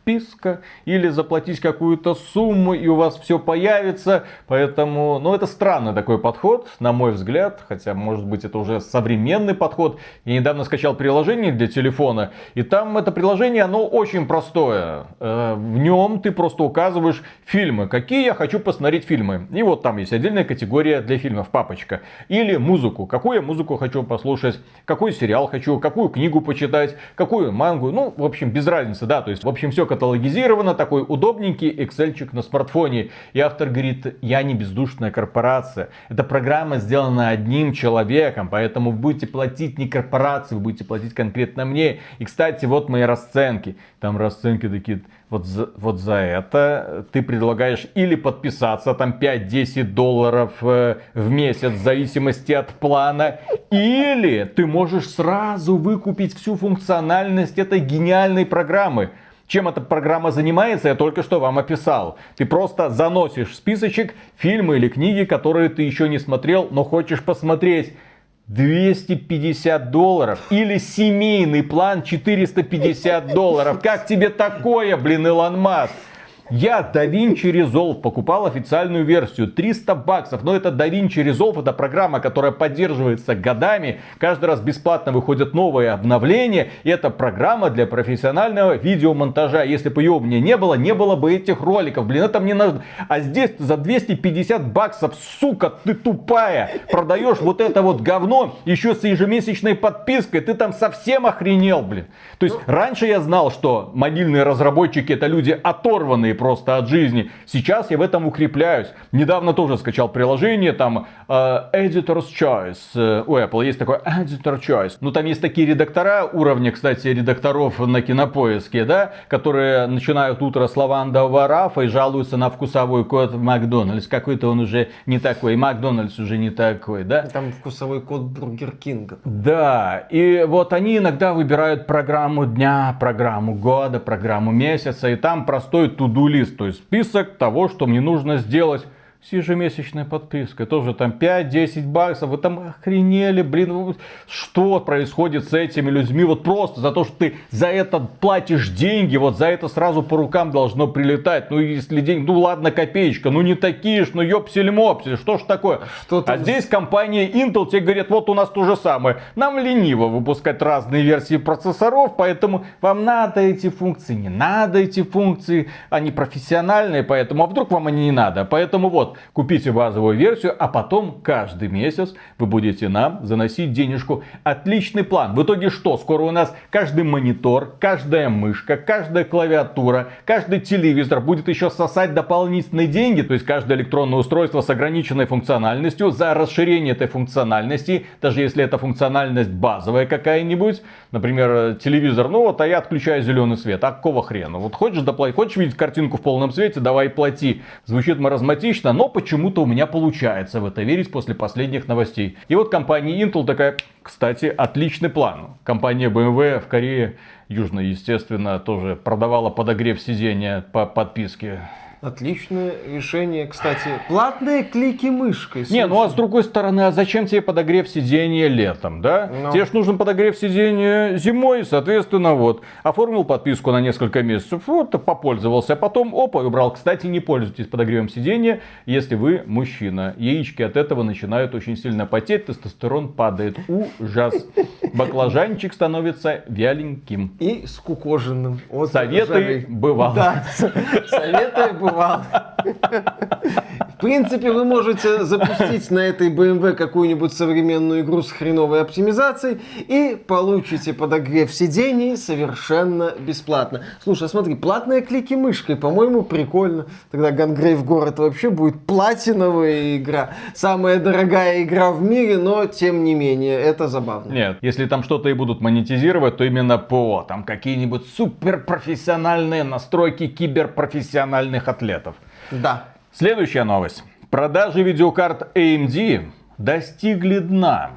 подписка или заплатить какую-то сумму и у вас все появится. Поэтому, ну это странный такой подход, на мой взгляд, хотя может быть это уже современный подход. Я недавно скачал приложение для телефона и там это приложение, оно очень простое. Э, в нем ты просто указываешь фильмы, какие я хочу посмотреть фильмы. И вот там есть отдельная категория для фильмов, папочка. Или музыку, какую я музыку хочу послушать, какой сериал хочу, какую книгу почитать, какую мангу. Ну, в общем, без разницы, да. То есть, в общем, все каталогизировано, такой удобненький Excel на смартфоне. И автор говорит, я не бездушная корпорация. Эта программа сделана одним человеком, поэтому вы будете платить не корпорации, вы будете платить конкретно мне. И, кстати, вот мои расценки. Там расценки такие, вот за, вот за это ты предлагаешь или подписаться там 5-10 долларов э, в месяц в зависимости от плана, или ты можешь сразу выкупить всю функциональность этой гениальной программы. Чем эта программа занимается, я только что вам описал. Ты просто заносишь в списочек фильмы или книги, которые ты еще не смотрел, но хочешь посмотреть. 250 долларов или семейный план 450 долларов. Как тебе такое, блин, Илон Маск? Я DaVinci Resolve покупал официальную версию. 300 баксов. Но это DaVinci Resolve, это программа, которая поддерживается годами. Каждый раз бесплатно выходят новые обновления. И это программа для профессионального видеомонтажа. Если бы ее у меня не было, не было бы этих роликов. Блин, это мне нужно. А здесь за 250 баксов, сука, ты тупая, продаешь вот это вот говно еще с ежемесячной подпиской. Ты там совсем охренел, блин. То есть ну... раньше я знал, что мобильные разработчики это люди оторванные просто от жизни. Сейчас я в этом укрепляюсь. Недавно тоже скачал приложение, там э, Editor's Choice. Э, у Apple есть такой Editor Choice. Ну там есть такие редактора уровня, кстати, редакторов на кинопоиске, да, которые начинают утро с лавандового рафа и жалуются на вкусовой код в Макдональдс. Какой-то он уже не такой. Макдональдс уже не такой, да? Там вкусовой код Бургер Кинга. Да, и вот они иногда выбирают программу дня, программу года, программу месяца, и там простой to-do list, то есть список того, что мне нужно сделать с ежемесячной подпиской. Тоже там 5-10 баксов. Вы там охренели, блин, что происходит с этими людьми? Вот просто за то, что ты за это платишь деньги, вот за это сразу по рукам должно прилетать. Ну, если деньги, ну ладно, копеечка, ну не такие ж, ну ёпсель-мопсель, что ж такое? Что а здесь компания Intel тебе говорит, вот у нас то же самое. Нам лениво выпускать разные версии процессоров, поэтому вам надо эти функции, не надо эти функции, они профессиональные, поэтому, а вдруг вам они не надо? Поэтому вот, купите базовую версию, а потом каждый месяц вы будете нам заносить денежку. Отличный план. В итоге что? Скоро у нас каждый монитор, каждая мышка, каждая клавиатура, каждый телевизор будет еще сосать дополнительные деньги. То есть каждое электронное устройство с ограниченной функциональностью за расширение этой функциональности, даже если эта функциональность базовая какая-нибудь, например, телевизор, ну вот, а я отключаю зеленый свет. А какого хрена? Вот хочешь доплатить, хочешь видеть картинку в полном цвете, давай плати. Звучит маразматично, но почему-то у меня получается в это верить после последних новостей. И вот компания Intel такая, кстати, отличный план. Компания BMW в Корее, южно, естественно, тоже продавала подогрев сидения по подписке. Отличное решение, кстати. Платные клики мышкой. Не, ну а с другой стороны, а зачем тебе подогрев сидения летом, да? Ну. Тебе же нужен подогрев сидения зимой, соответственно, вот. Оформил подписку на несколько месяцев, вот, попользовался, а потом, опа, убрал. Кстати, не пользуйтесь подогревом сидения, если вы мужчина. Яички от этого начинают очень сильно потеть, тестостерон падает. Ужас. Баклажанчик становится вяленьким. И скукоженным. Советы бывал. Да, советы бывал well, В принципе, вы можете запустить на этой BMW какую-нибудь современную игру с хреновой оптимизацией и получите подогрев сидений совершенно бесплатно. Слушай, а смотри, платные клики мышкой, по-моему, прикольно. Тогда Гангрейв город вообще будет платиновая игра. Самая дорогая игра в мире, но тем не менее, это забавно. Нет, если там что-то и будут монетизировать, то именно по там какие-нибудь суперпрофессиональные настройки киберпрофессиональных атлетов. Да. Следующая новость. Продажи видеокарт AMD достигли дна.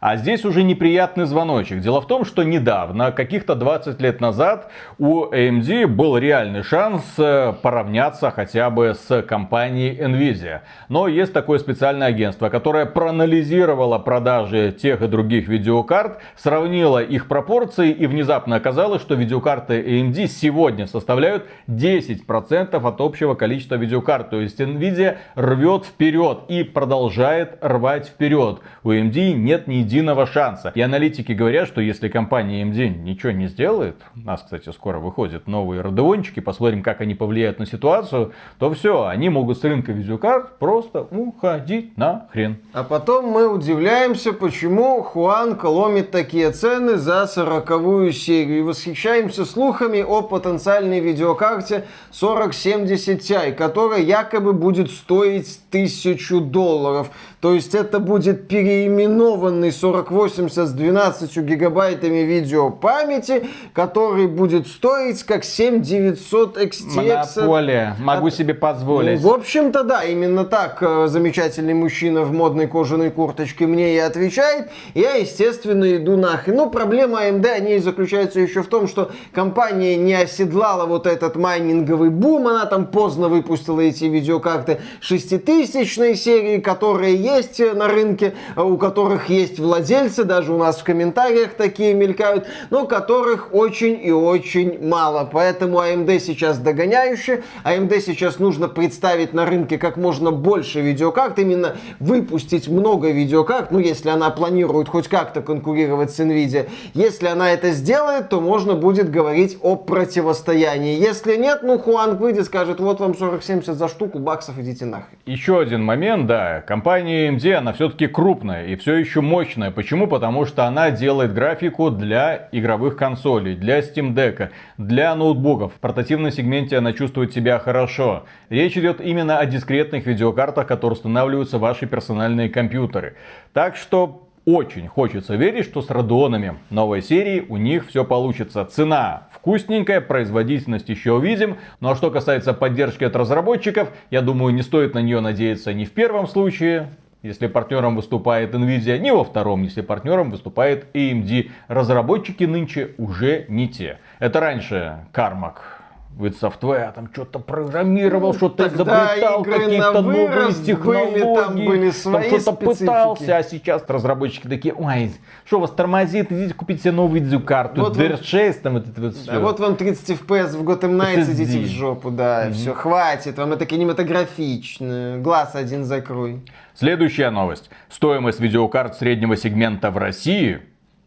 А здесь уже неприятный звоночек. Дело в том, что недавно, каких-то 20 лет назад, у AMD был реальный шанс э, поравняться хотя бы с компанией Nvidia. Но есть такое специальное агентство, которое проанализировало продажи тех и других видеокарт, сравнило их пропорции и внезапно оказалось, что видеокарты AMD сегодня составляют 10% от общего количества видеокарт. То есть Nvidia рвет вперед и продолжает рвать вперед. У AMD нет ни единого шанса. И аналитики говорят, что если компания AMD ничего не сделает, у нас, кстати, скоро выходят новые радеончики, посмотрим, как они повлияют на ситуацию, то все, они могут с рынка видеокарт просто уходить на хрен. А потом мы удивляемся, почему Хуан ломит такие цены за сороковую серию. И восхищаемся слухами о потенциальной видеокарте 4070 Ti, которая якобы будет стоить тысячу долларов. То есть это будет переименованный 4080 с 12 гигабайтами видеопамяти, который будет стоить как 7900 XTX. Монополия. Могу От... себе позволить. Ну, в общем-то, да, именно так э, замечательный мужчина в модной кожаной курточке мне и отвечает. Я, естественно, иду нахрен. Ну, проблема AMD, они заключается еще в том, что компания не оседлала вот этот майнинговый бум. Она там поздно выпустила эти видеокарты 6000 серии, которые есть на рынке, а у которых есть владельцы, даже у нас в комментариях такие мелькают, но которых очень и очень мало. Поэтому AMD сейчас догоняющая. AMD сейчас нужно представить на рынке как можно больше видеокарт, именно выпустить много видеокарт, ну если она планирует хоть как-то конкурировать с Nvidia. Если она это сделает, то можно будет говорить о противостоянии. Если нет, ну Хуанг выйдет, скажет, вот вам 40-70 за штуку, баксов идите нахрен. Еще один момент, да, компания AMD, она все-таки крупная и все еще мощная. Почему? Потому что она делает графику для игровых консолей, для Steam Deck, для ноутбуков. В портативном сегменте она чувствует себя хорошо. Речь идет именно о дискретных видеокартах, которые устанавливаются в ваши персональные компьютеры. Так что очень хочется верить, что с Радонами новой серии у них все получится. Цена вкусненькая, производительность еще увидим. Ну а что касается поддержки от разработчиков, я думаю, не стоит на нее надеяться ни в первом случае, если партнером выступает Nvidia, не во втором, если партнером выступает AMD. Разработчики нынче уже не те. Это раньше Кармак with Software там что-то программировал, что-то изобретал, какие-то новые технологии, были, там, были там что-то пытался, а сейчас разработчики такие, ой, что вас тормозит, идите купите себе новую видеокарту, вот DR6, там вот это вот все. Да, вот вам 30 FPS в Gotham Knights, идите в жопу, да, mm-hmm. все, хватит, вам это кинематографично, глаз один закрой. Следующая новость. Стоимость видеокарт среднего сегмента в России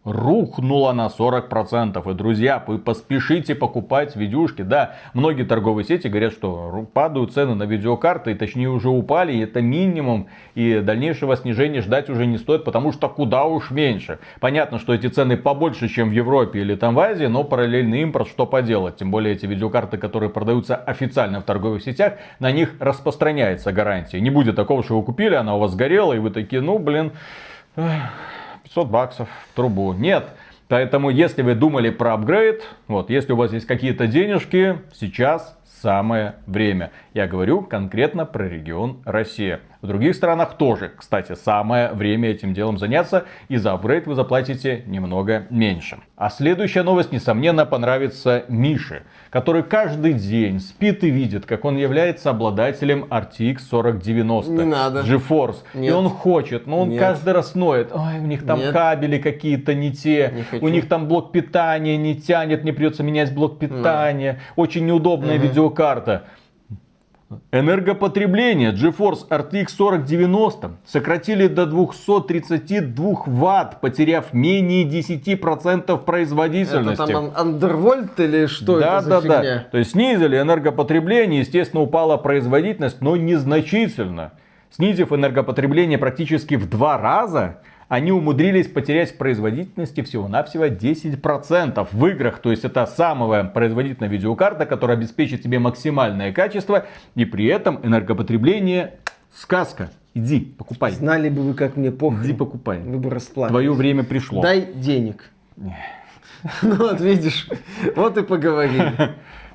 рухнула на 40%. И, друзья, вы поспешите покупать видюшки. Да, многие торговые сети говорят, что падают цены на видеокарты, и точнее уже упали, и это минимум, и дальнейшего снижения ждать уже не стоит, потому что куда уж меньше. Понятно, что эти цены побольше, чем в Европе или там в Азии, но параллельный импорт, что поделать. Тем более эти видеокарты, которые продаются официально в торговых сетях, на них распространяется гарантия. Не будет такого, что вы купили, она у вас сгорела, и вы такие, ну блин, 500 баксов в трубу. Нет. Поэтому, если вы думали про апгрейд, вот, если у вас есть какие-то денежки, сейчас самое время. Я говорю конкретно про регион Россия. В других странах тоже, кстати, самое время этим делом заняться, и за апгрейд вы заплатите немного меньше. А следующая новость, несомненно, понравится Мише, который каждый день спит и видит, как он является обладателем RTX 4090 Не надо. GeForce. Нет. И он хочет, но он Нет. каждый раз ноет. Ой, у них там Нет. кабели какие-то не те, не у них там блок питания не тянет, мне придется менять блок питания. Да. Очень неудобная угу. видеокарта. Энергопотребление GeForce RTX 4090 сократили до 232 Вт, потеряв менее 10% производительности. Это там андервольт или что да, это за да, фигня? Да. То есть снизили энергопотребление, естественно, упала производительность, но незначительно. Снизив энергопотребление практически в два раза, они умудрились потерять в производительности всего-навсего 10% в играх. То есть это самая производительная видеокарта, которая обеспечит тебе максимальное качество и при этом энергопотребление сказка. Иди, покупай. Знали бы вы, как мне похуй. Иди, покупай. Вы бы расплакались. Твое время пришло. Дай денег. Ну вот видишь, вот и поговорили.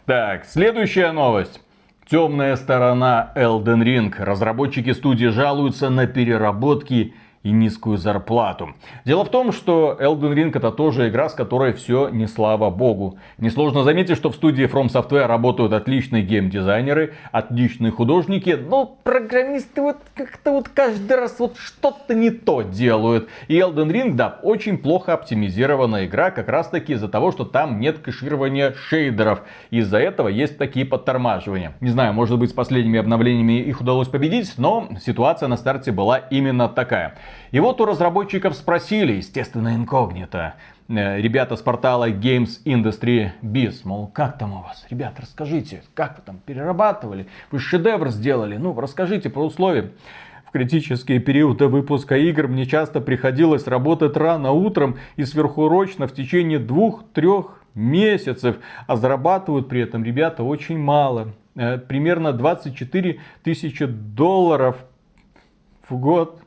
Так, следующая новость. Темная сторона Elden Ring. Разработчики студии жалуются на переработки и низкую зарплату. Дело в том, что Elden Ring это тоже игра, с которой все не слава богу. Несложно заметить, что в студии From Software работают отличные геймдизайнеры, отличные художники, но программисты вот как-то вот каждый раз вот что-то не то делают. И Elden Ring, да, очень плохо оптимизированная игра, как раз таки из-за того, что там нет кэширования шейдеров. Из-за этого есть такие подтормаживания. Не знаю, может быть с последними обновлениями их удалось победить, но ситуация на старте была именно такая. И вот у разработчиков спросили, естественно, инкогнито, э, ребята с портала Games Industry Biz, мол, как там у вас? Ребята, расскажите, как вы там перерабатывали? Вы шедевр сделали, ну, расскажите про условия. В критические периоды выпуска игр мне часто приходилось работать рано утром и сверхурочно в течение двух-трех месяцев, а зарабатывают при этом ребята очень мало. Э, примерно 24 тысячи долларов в год.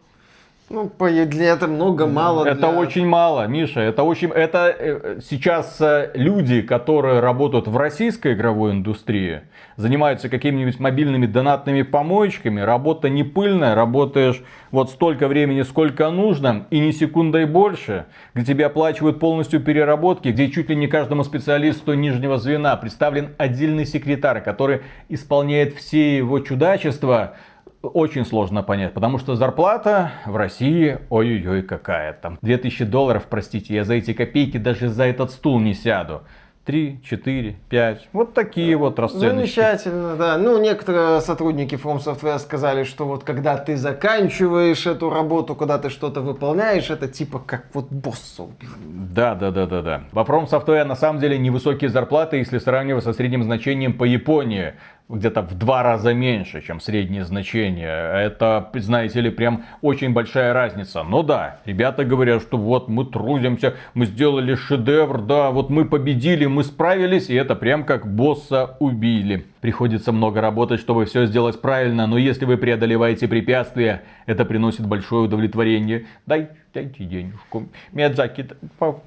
Ну, для этого много, мало. Это для... очень мало, Миша. Это очень, это э, сейчас э, люди, которые работают в российской игровой индустрии, занимаются какими-нибудь мобильными донатными помоечками. Работа не пыльная, работаешь вот столько времени, сколько нужно, и ни секундой больше, где тебе оплачивают полностью переработки, где чуть ли не каждому специалисту нижнего звена представлен отдельный секретарь, который исполняет все его чудачества очень сложно понять, потому что зарплата в России, ой-ой-ой, какая там. 2000 долларов, простите, я за эти копейки даже за этот стул не сяду. 3, 4, 5. Вот такие вот расценочки. Замечательно, да. Ну, некоторые сотрудники From Software сказали, что вот когда ты заканчиваешь эту работу, когда ты что-то выполняешь, это типа как вот босса убил. Да, да, да, да, да. Во From Software на самом деле невысокие зарплаты, если сравнивать со средним значением по Японии где-то в два раза меньше, чем среднее значение. Это, знаете ли, прям очень большая разница. Но да, ребята говорят, что вот мы трудимся, мы сделали шедевр, да, вот мы победили, мы справились, и это прям как босса убили. Приходится много работать, чтобы все сделать правильно, но если вы преодолеваете препятствия, это приносит большое удовлетворение. Дай, дайте денежку. Миядзаки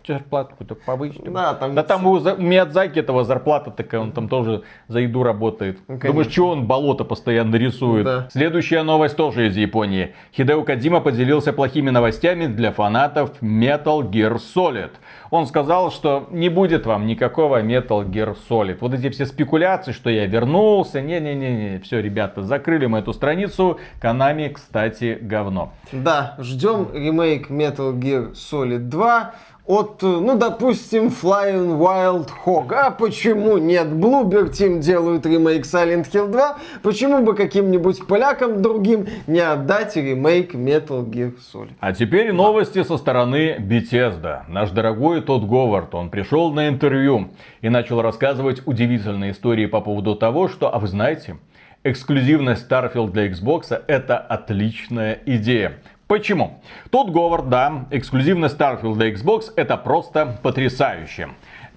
зарплату повысить. Да, там, да там у Миядзаки этого зарплата такая, он там тоже за еду работает. Ну, Думаешь, что он болото постоянно рисует? Да. Следующая новость тоже из Японии. Хидео Кадима поделился плохими новостями для фанатов Metal Gear Solid он сказал, что не будет вам никакого Metal Gear Solid. Вот эти все спекуляции, что я вернулся, не-не-не, все, ребята, закрыли мы эту страницу. Канами, кстати, говно. Да, ждем ремейк Metal Gear Solid 2 от, ну, допустим, Flying Wild Hog. А почему нет? Bloober Team делают ремейк Silent Hill 2. Почему бы каким-нибудь полякам другим не отдать ремейк Metal Gear Solid? А теперь новости со стороны Bethesda. Наш дорогой Тодд Говард, он пришел на интервью и начал рассказывать удивительные истории по поводу того, что, а вы знаете, эксклюзивность Starfield для Xbox это отличная идея. Почему? Тут Говард, да, эксклюзивно Starfield для Xbox это просто потрясающе.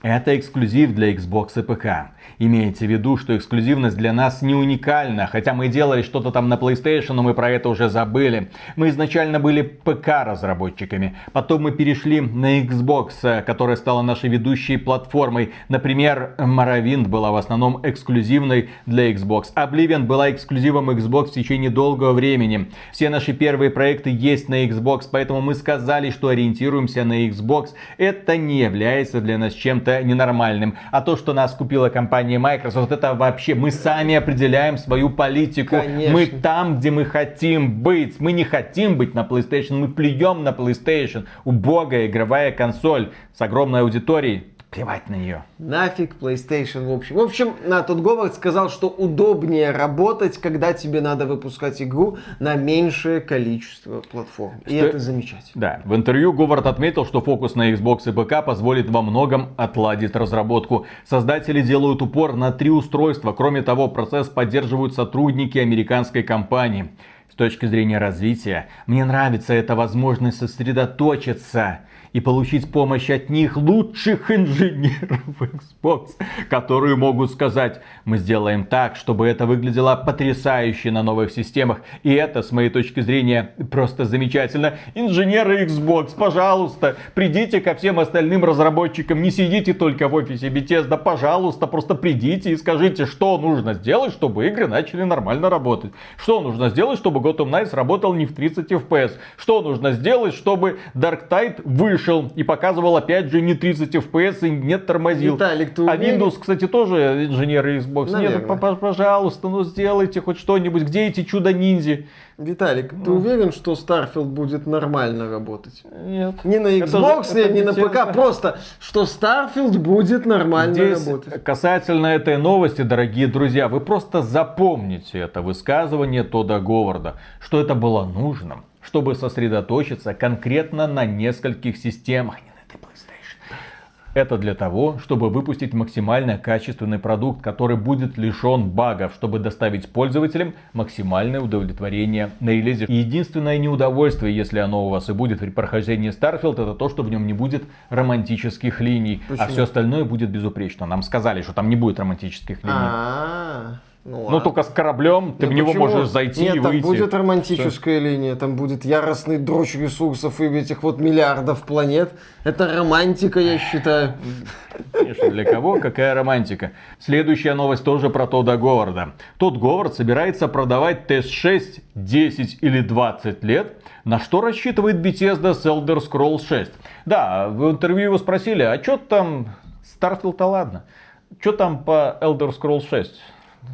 Это эксклюзив для Xbox и ПК. Имейте в виду, что эксклюзивность для нас не уникальна, хотя мы делали что-то там на PlayStation, но мы про это уже забыли. Мы изначально были ПК-разработчиками, потом мы перешли на Xbox, которая стала нашей ведущей платформой. Например, Morrowind была в основном эксклюзивной для Xbox. Oblivion была эксклюзивом Xbox в течение долгого времени. Все наши первые проекты есть на Xbox, поэтому мы сказали, что ориентируемся на Xbox. Это не является для нас чем-то ненормальным. А то, что нас купила компания компании Microsoft, это вообще мы сами определяем свою политику. Конечно. Мы там, где мы хотим быть. Мы не хотим быть на PlayStation, мы плюем на PlayStation. Убогая игровая консоль с огромной аудиторией плевать на нее. Нафиг PlayStation в общем. В общем, на тот Говард сказал, что удобнее работать, когда тебе надо выпускать игру на меньшее количество платформ. И что... это замечательно. Да. В интервью Говард отметил, что фокус на Xbox и ПК позволит во многом отладить разработку. Создатели делают упор на три устройства. Кроме того, процесс поддерживают сотрудники американской компании. С точки зрения развития, мне нравится эта возможность сосредоточиться и получить помощь от них лучших инженеров Xbox, которые могут сказать, мы сделаем так, чтобы это выглядело потрясающе на новых системах. И это, с моей точки зрения, просто замечательно. Инженеры Xbox, пожалуйста, придите ко всем остальным разработчикам, не сидите только в офисе Bethesda, пожалуйста, просто придите и скажите, что нужно сделать, чтобы игры начали нормально работать. Что нужно сделать, чтобы Gotham Knights работал не в 30 FPS. Что нужно сделать, чтобы Dark Tide вышел и показывал опять же не 30 FPS и не тормозил. Виталик, ты а? Windows, кстати, тоже инженеры Xbox. Наверное. Нет, пожалуйста, ну сделайте хоть что-нибудь. Где эти чудо-ниндзи? Виталик, ты уверен, что Starfield будет нормально работать? Нет. Не на Это Xbox, же- это не на. ПК, просто, что Starfield будет нормально Здесь работать. касательно этой новости, дорогие друзья, вы просто запомните это высказывание Тода Говарда, что это было нужно, чтобы сосредоточиться конкретно на нескольких системах. Это для того, чтобы выпустить максимально качественный продукт, который будет лишен багов, чтобы доставить пользователям максимальное удовлетворение на релизе. И единственное неудовольствие, если оно у вас и будет при прохождении Starfield, это то, что в нем не будет романтических линий, а Почему? все остальное будет безупречно. Нам сказали, что там не будет романтических линий. А, ну Ну ладно. только с кораблем ты Ну в него почему? можешь зайти Нет, и там выйти. будет романтическая линия, там будет яростный дрочь ресурсов и этих вот миллиардов планет. Это романтика, я считаю. Конечно, для кого какая романтика. Следующая новость тоже про Тода Говарда. Тот Говард собирается продавать TS6 10 или 20 лет. На что рассчитывает Bethesda с Elder Scrolls 6? Да, в интервью его спросили, а что там, Starfield-то ладно, что там по Elder Scrolls 6?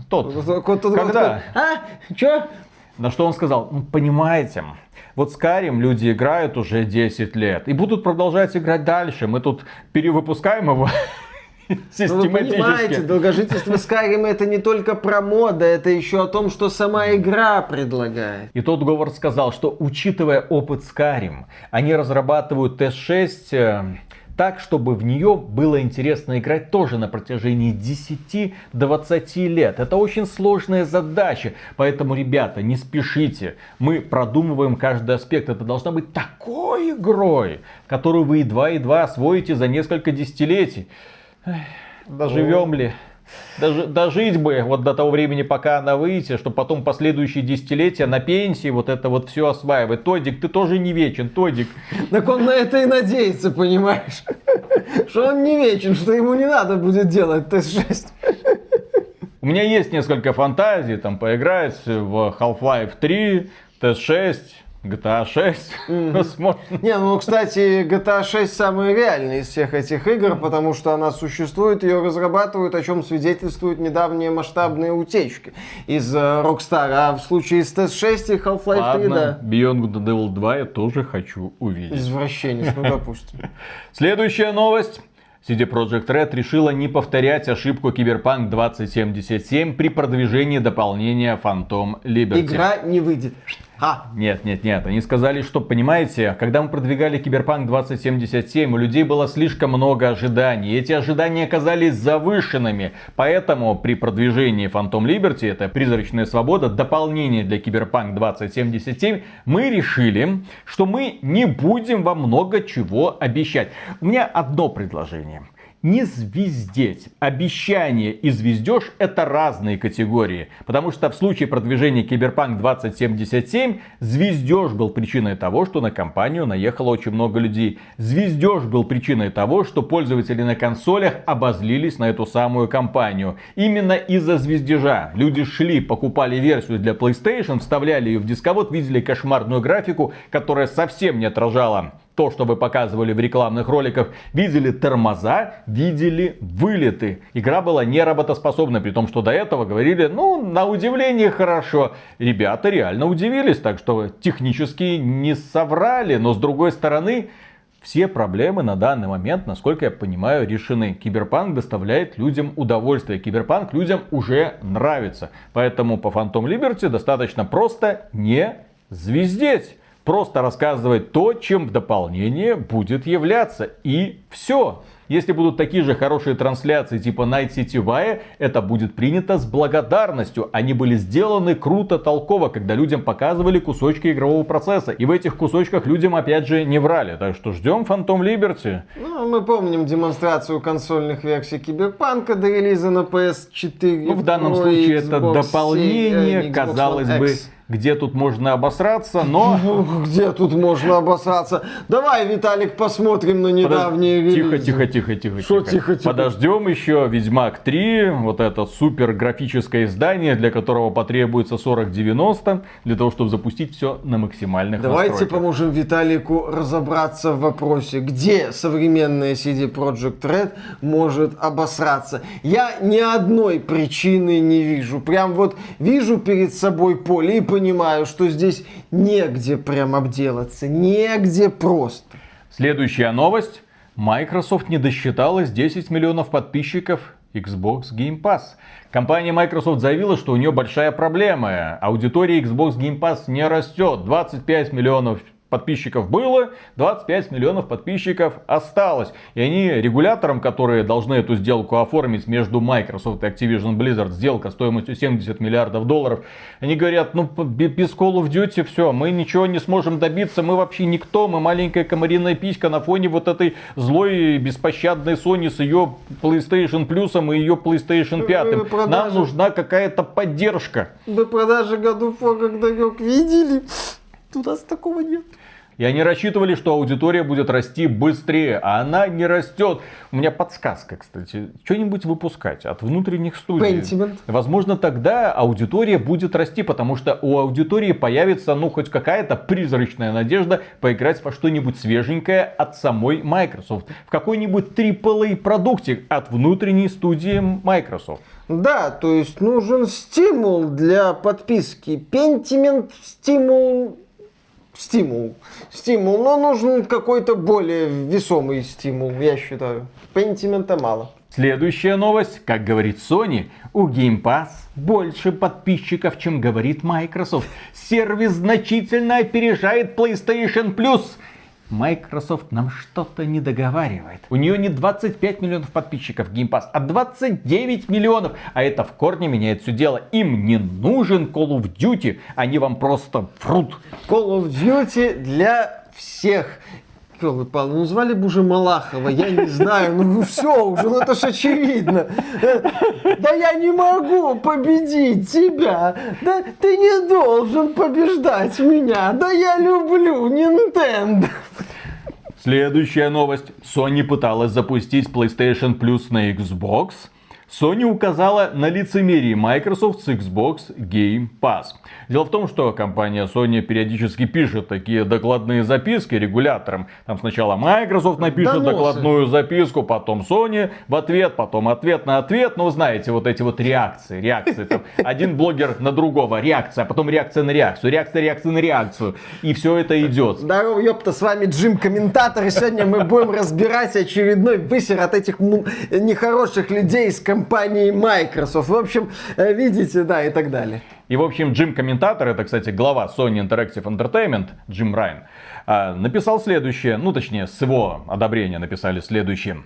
Тот, когда? А, чё? На что он сказал, ну понимаете, вот с Карим люди играют уже 10 лет и будут продолжать играть дальше. Мы тут перевыпускаем его Ну, вы понимаете, долгожительство Skyrim это не только про мода, это еще о том, что сама игра предлагает. И тот Говард сказал, что учитывая опыт Skyrim, они разрабатывают TS6 э, так, чтобы в нее было интересно играть тоже на протяжении 10-20 лет. Это очень сложная задача. Поэтому, ребята, не спешите. Мы продумываем каждый аспект. Это должна быть такой игрой, которую вы едва-едва освоите за несколько десятилетий. Эх, Доживем ли? Дожи- дожить бы вот до того времени, пока она выйдет, чтобы потом последующие десятилетия на пенсии вот это вот все осваивать. Тодик, ты тоже не вечен, Тодик. Так он на это и надеется, понимаешь? Что он не вечен, что ему не надо будет делать тест-6. У меня есть несколько фантазий, там поиграть в Half-Life 3, TS6, GTA 6, возможно. Не, ну, кстати, GTA 6 самая реальная из всех этих игр, потому что она существует, ее разрабатывают, о чем свидетельствуют недавние масштабные утечки из э, Rockstar. А в случае с TES6 и Half-Life 3, Ладно, да. Beyond Good and Evil 2 я тоже хочу увидеть. Извращенец, ну, допустим. Следующая новость. CD Projekt Red решила не повторять ошибку Cyberpunk 2077 при продвижении дополнения Phantom Liberty. Игра не выйдет. А, Нет, нет, нет. Они сказали, что, понимаете, когда мы продвигали Киберпанк 2077, у людей было слишком много ожиданий. Эти ожидания оказались завышенными. Поэтому при продвижении Phantom Liberty, это призрачная свобода, дополнение для Киберпанк 2077, мы решили, что мы не будем вам много чего обещать. У меня одно предложение. Не звездеть. Обещание и звездеж это разные категории. Потому что в случае продвижения Киберпанк 2077 звездеж был причиной того, что на компанию наехало очень много людей. Звездеж был причиной того, что пользователи на консолях обозлились на эту самую компанию. Именно из-за звездежа люди шли, покупали версию для PlayStation, вставляли ее в дисковод, видели кошмарную графику, которая совсем не отражала то, что вы показывали в рекламных роликах, видели тормоза, видели вылеты. Игра была не работоспособна, при том, что до этого говорили, ну, на удивление хорошо. Ребята реально удивились, так что технически не соврали, но с другой стороны, все проблемы на данный момент, насколько я понимаю, решены. Киберпанк доставляет людям удовольствие. Киберпанк людям уже нравится. Поэтому по Phantom Liberty достаточно просто не звездеть. Просто рассказывать то, чем в дополнение будет являться. И все. Если будут такие же хорошие трансляции типа Night City Wire, это будет принято с благодарностью. Они были сделаны круто, толково, когда людям показывали кусочки игрового процесса. И в этих кусочках людям опять же не врали. Так что ждем Phantom Liberty. Ну, мы помним демонстрацию консольных версий Киберпанка до релиза на PS4. Ну, в данном Pro, случае это Xbox дополнение, Series, Xbox казалось One бы, X. где тут можно обосраться, но... Где тут можно обосраться? Давай, Виталик, посмотрим на недавние Подож-. Тихо, тихо, тихо, тихо. Шо тихо, тихо? Подождем еще Ведьмак 3, вот это супер графическое издание, для которого потребуется 4090, для того, чтобы запустить все на максимальных Давайте настройках. поможем Виталику разобраться в вопросе, где современная CD Projekt Red может обосраться. Я ни одной причины не вижу. Прям вот вижу перед собой поле и понимаю, что здесь негде прям обделаться. Негде просто. Следующая новость. Microsoft не досчиталась 10 миллионов подписчиков Xbox Game Pass. Компания Microsoft заявила, что у нее большая проблема. Аудитория Xbox Game Pass не растет. 25 миллионов подписчиков было, 25 миллионов подписчиков осталось. И они регуляторам, которые должны эту сделку оформить между Microsoft и Activision Blizzard, сделка стоимостью 70 миллиардов долларов, они говорят, ну без Call of Duty все, мы ничего не сможем добиться, мы вообще никто, мы маленькая комариная писька на фоне вот этой злой беспощадной Sony с ее PlayStation Plus и ее PlayStation 5. Нам продажи. нужна какая-то поддержка. Вы продажи году когда видели? Тут нас такого нет. И они рассчитывали, что аудитория будет расти быстрее, а она не растет. У меня подсказка, кстати. Что-нибудь выпускать от внутренних студий. Pentiment. Возможно, тогда аудитория будет расти, потому что у аудитории появится, ну, хоть какая-то призрачная надежда поиграть во что-нибудь свеженькое от самой Microsoft. В какой-нибудь AAA продукте от внутренней студии Microsoft. Да, то есть нужен стимул для подписки. Пентимент стимул стимул. Стимул, но нужен какой-то более весомый стимул, я считаю. Пентимента мало. Следующая новость. Как говорит Sony, у Game Pass больше подписчиков, чем говорит Microsoft. Сервис значительно опережает PlayStation Plus. Microsoft нам что-то не договаривает. У нее не 25 миллионов подписчиков Game Pass, а 29 миллионов. А это в корне меняет все дело. Им не нужен Call of Duty, они вам просто врут. Call of Duty для всех. Ёлы палы, ну звали бы уже Малахова, я не знаю, ну все уже, ну это ж очевидно. Да я не могу победить тебя, да ты не должен побеждать меня, да я люблю Nintendo. Следующая новость. Sony пыталась запустить PlayStation Plus на Xbox. Sony указала на лицемерие Microsoft с Xbox Game Pass. Дело в том, что компания Sony периодически пишет такие докладные записки регуляторам. Там сначала Microsoft напишет Доносы. докладную записку, потом Sony в ответ, потом ответ на ответ. Ну, знаете, вот эти вот реакции, реакции. Там один блогер на другого, реакция, а потом реакция на реакцию, реакция, реакция на реакцию. И все это идет. Здорово, ёпта, с вами Джим Комментатор, и сегодня мы будем разбирать очередной высер от этих нехороших людей из компании Microsoft. В общем, э, видите, да, и так далее. И, в общем, Джим Комментатор, это, кстати, глава Sony Interactive Entertainment, Джим Райан, а, написал следующее, ну, точнее, с его одобрения написали следующее.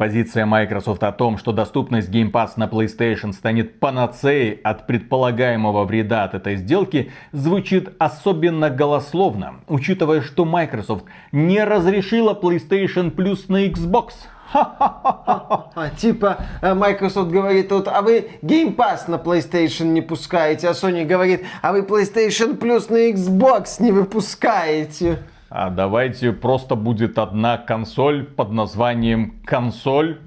Позиция Microsoft о том, что доступность Game Pass на PlayStation станет панацеей от предполагаемого вреда от этой сделки, звучит особенно голословно, учитывая, что Microsoft не разрешила PlayStation Plus на Xbox. А, типа, э, Microsoft говорит, вот, а вы Game Pass на PlayStation не пускаете, а Sony говорит, а вы PlayStation Plus на Xbox не выпускаете. А давайте просто будет одна консоль под названием консоль.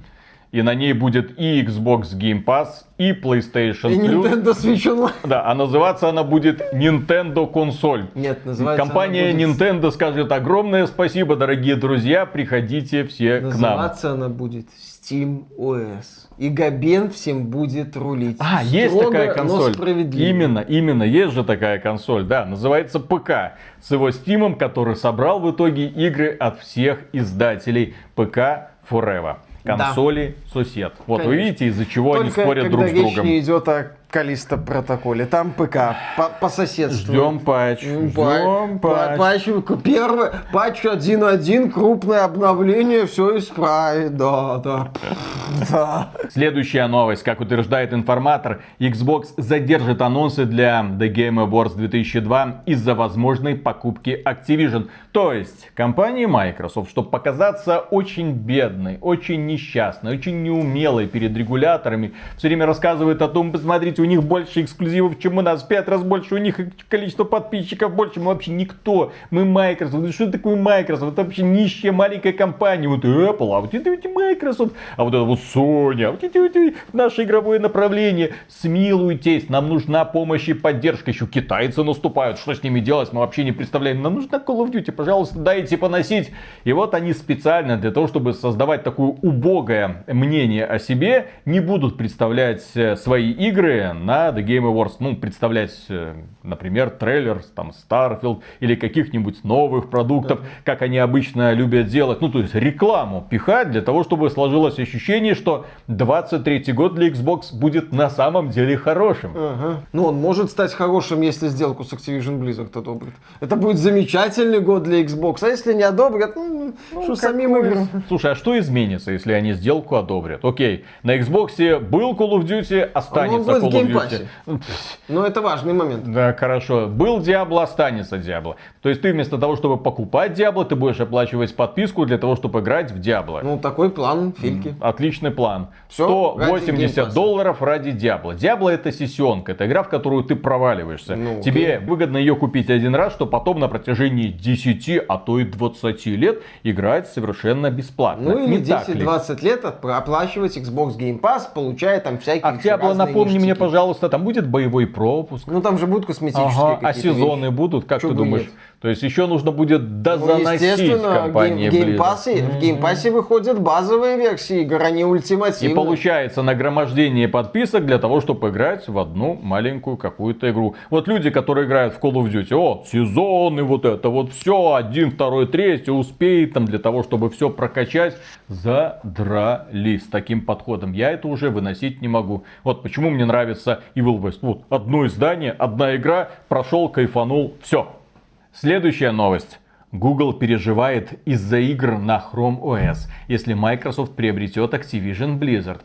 И на ней будет и Xbox Game Pass, и PlayStation И Plus. Nintendo Switch Online. Да, а называться она будет Nintendo консоль. Нет, называется Компания она будет- Nintendo скажет огромное спасибо, дорогие друзья, приходите все к нам. Называться она будет Steam OS. И Габен всем будет рулить. А, есть Строго, такая но консоль. Именно, именно, есть же такая консоль, да, называется ПК. С его Steam ом, который собрал в итоге игры от всех издателей ПК Forever. Консоли сосут. Вот вы Конечно. видите, из-за чего они Только спорят когда друг с речь другом. не идет о Callisto Protocol е. Там ПК по, по соседству. Ждем патч. Ждем па- па- патч. Патч, первый, патч 1.1, крупное обновление, все исправит, да, да. Да. Следующая новость. Как утверждает информатор, Xbox задержит анонсы для The Game Awards 2002 из-за возможной покупки Activision. То есть, компания Microsoft, чтобы показаться очень бедной, очень несчастной, очень неумелой перед регуляторами, все время рассказывает о том, посмотрите, у них больше эксклюзивов, чем у нас, в пять раз больше, у них количество подписчиков больше, мы вообще никто, мы Microsoft, что такое Microsoft, это вообще нищая маленькая компания, вот Apple, а вот это вот Microsoft, а вот это вот Sony, а вот эти вот наше игровое направление, смилуйтесь, нам нужна помощь и поддержка, еще китайцы наступают, что с ними делать, мы вообще не представляем, нам нужна Call of Duty, пожалуйста, дайте поносить, и вот они специально для того, чтобы создавать такое убогое мнение о себе, не будут представлять э, свои игры на The Game Awards, ну, представлять, э, например, трейлер, там, Starfield или каких-нибудь новых продуктов, как они обычно любят делать, ну, то есть рекламу пихать для того, чтобы сложилось ощущение, что 23 год для Xbox будет на самом деле хорошим. Ага. Ну, он может стать хорошим, если сделку с Activision Blizzard одобрит. Это будет замечательный год для Xbox, а если не одобрят, ну, что самим играм. Слушай, а что изменится, если они сделку одобрят? Окей, на Xbox был Call of Duty, останется в Call of Game Pass е. Но это важный момент. Да, хорошо. Был Diablo, останется Diablo. То есть ты вместо того, чтобы покупать Diablo, ты будешь оплачивать подписку для того, чтобы играть в Diablo. Ну, такой план Фильки. Отличный план. Ради 180 Game Pass а. долларов ради Diablo. Diablo это сессионка, это игра, в которую ты проваливаешься. Ну, Тебе выгодно ее купить один раз, что потом на протяжении 10, а то и 20 лет играть совершенно бесплатно. Ну, или Не так ли? 10-20 лет оплачивать Xbox Game Pass, получая там всякие А Diablo, напомни мне. Пожалуйста, там будет боевой пропуск. Ну, там же будут косметические Ага, а сезоны вещи. будут, как Чё ты думаешь? нет? То есть еще нужно будет Ну, дозаносить естественно, компании Game- Game Pass е, в Game Pass е выходят базовые версии игр, а не И ультимативные. получается нагромождение подписок для того, чтобы играть в одну маленькую какую-то игру. Вот люди, которые играют в Call of Duty, о, сезоны, вот это вот все, один, второй, третий, успеет там для того, чтобы все прокачать, задрали с таким подходом. Я это уже выносить не могу. Вот почему мне нравится Evil West. Вот одно издание, одна игра, прошел, кайфанул, все. Следующая новость. Google переживает из-за игр на Chrome OS, если Microsoft приобретет Activision Blizzard.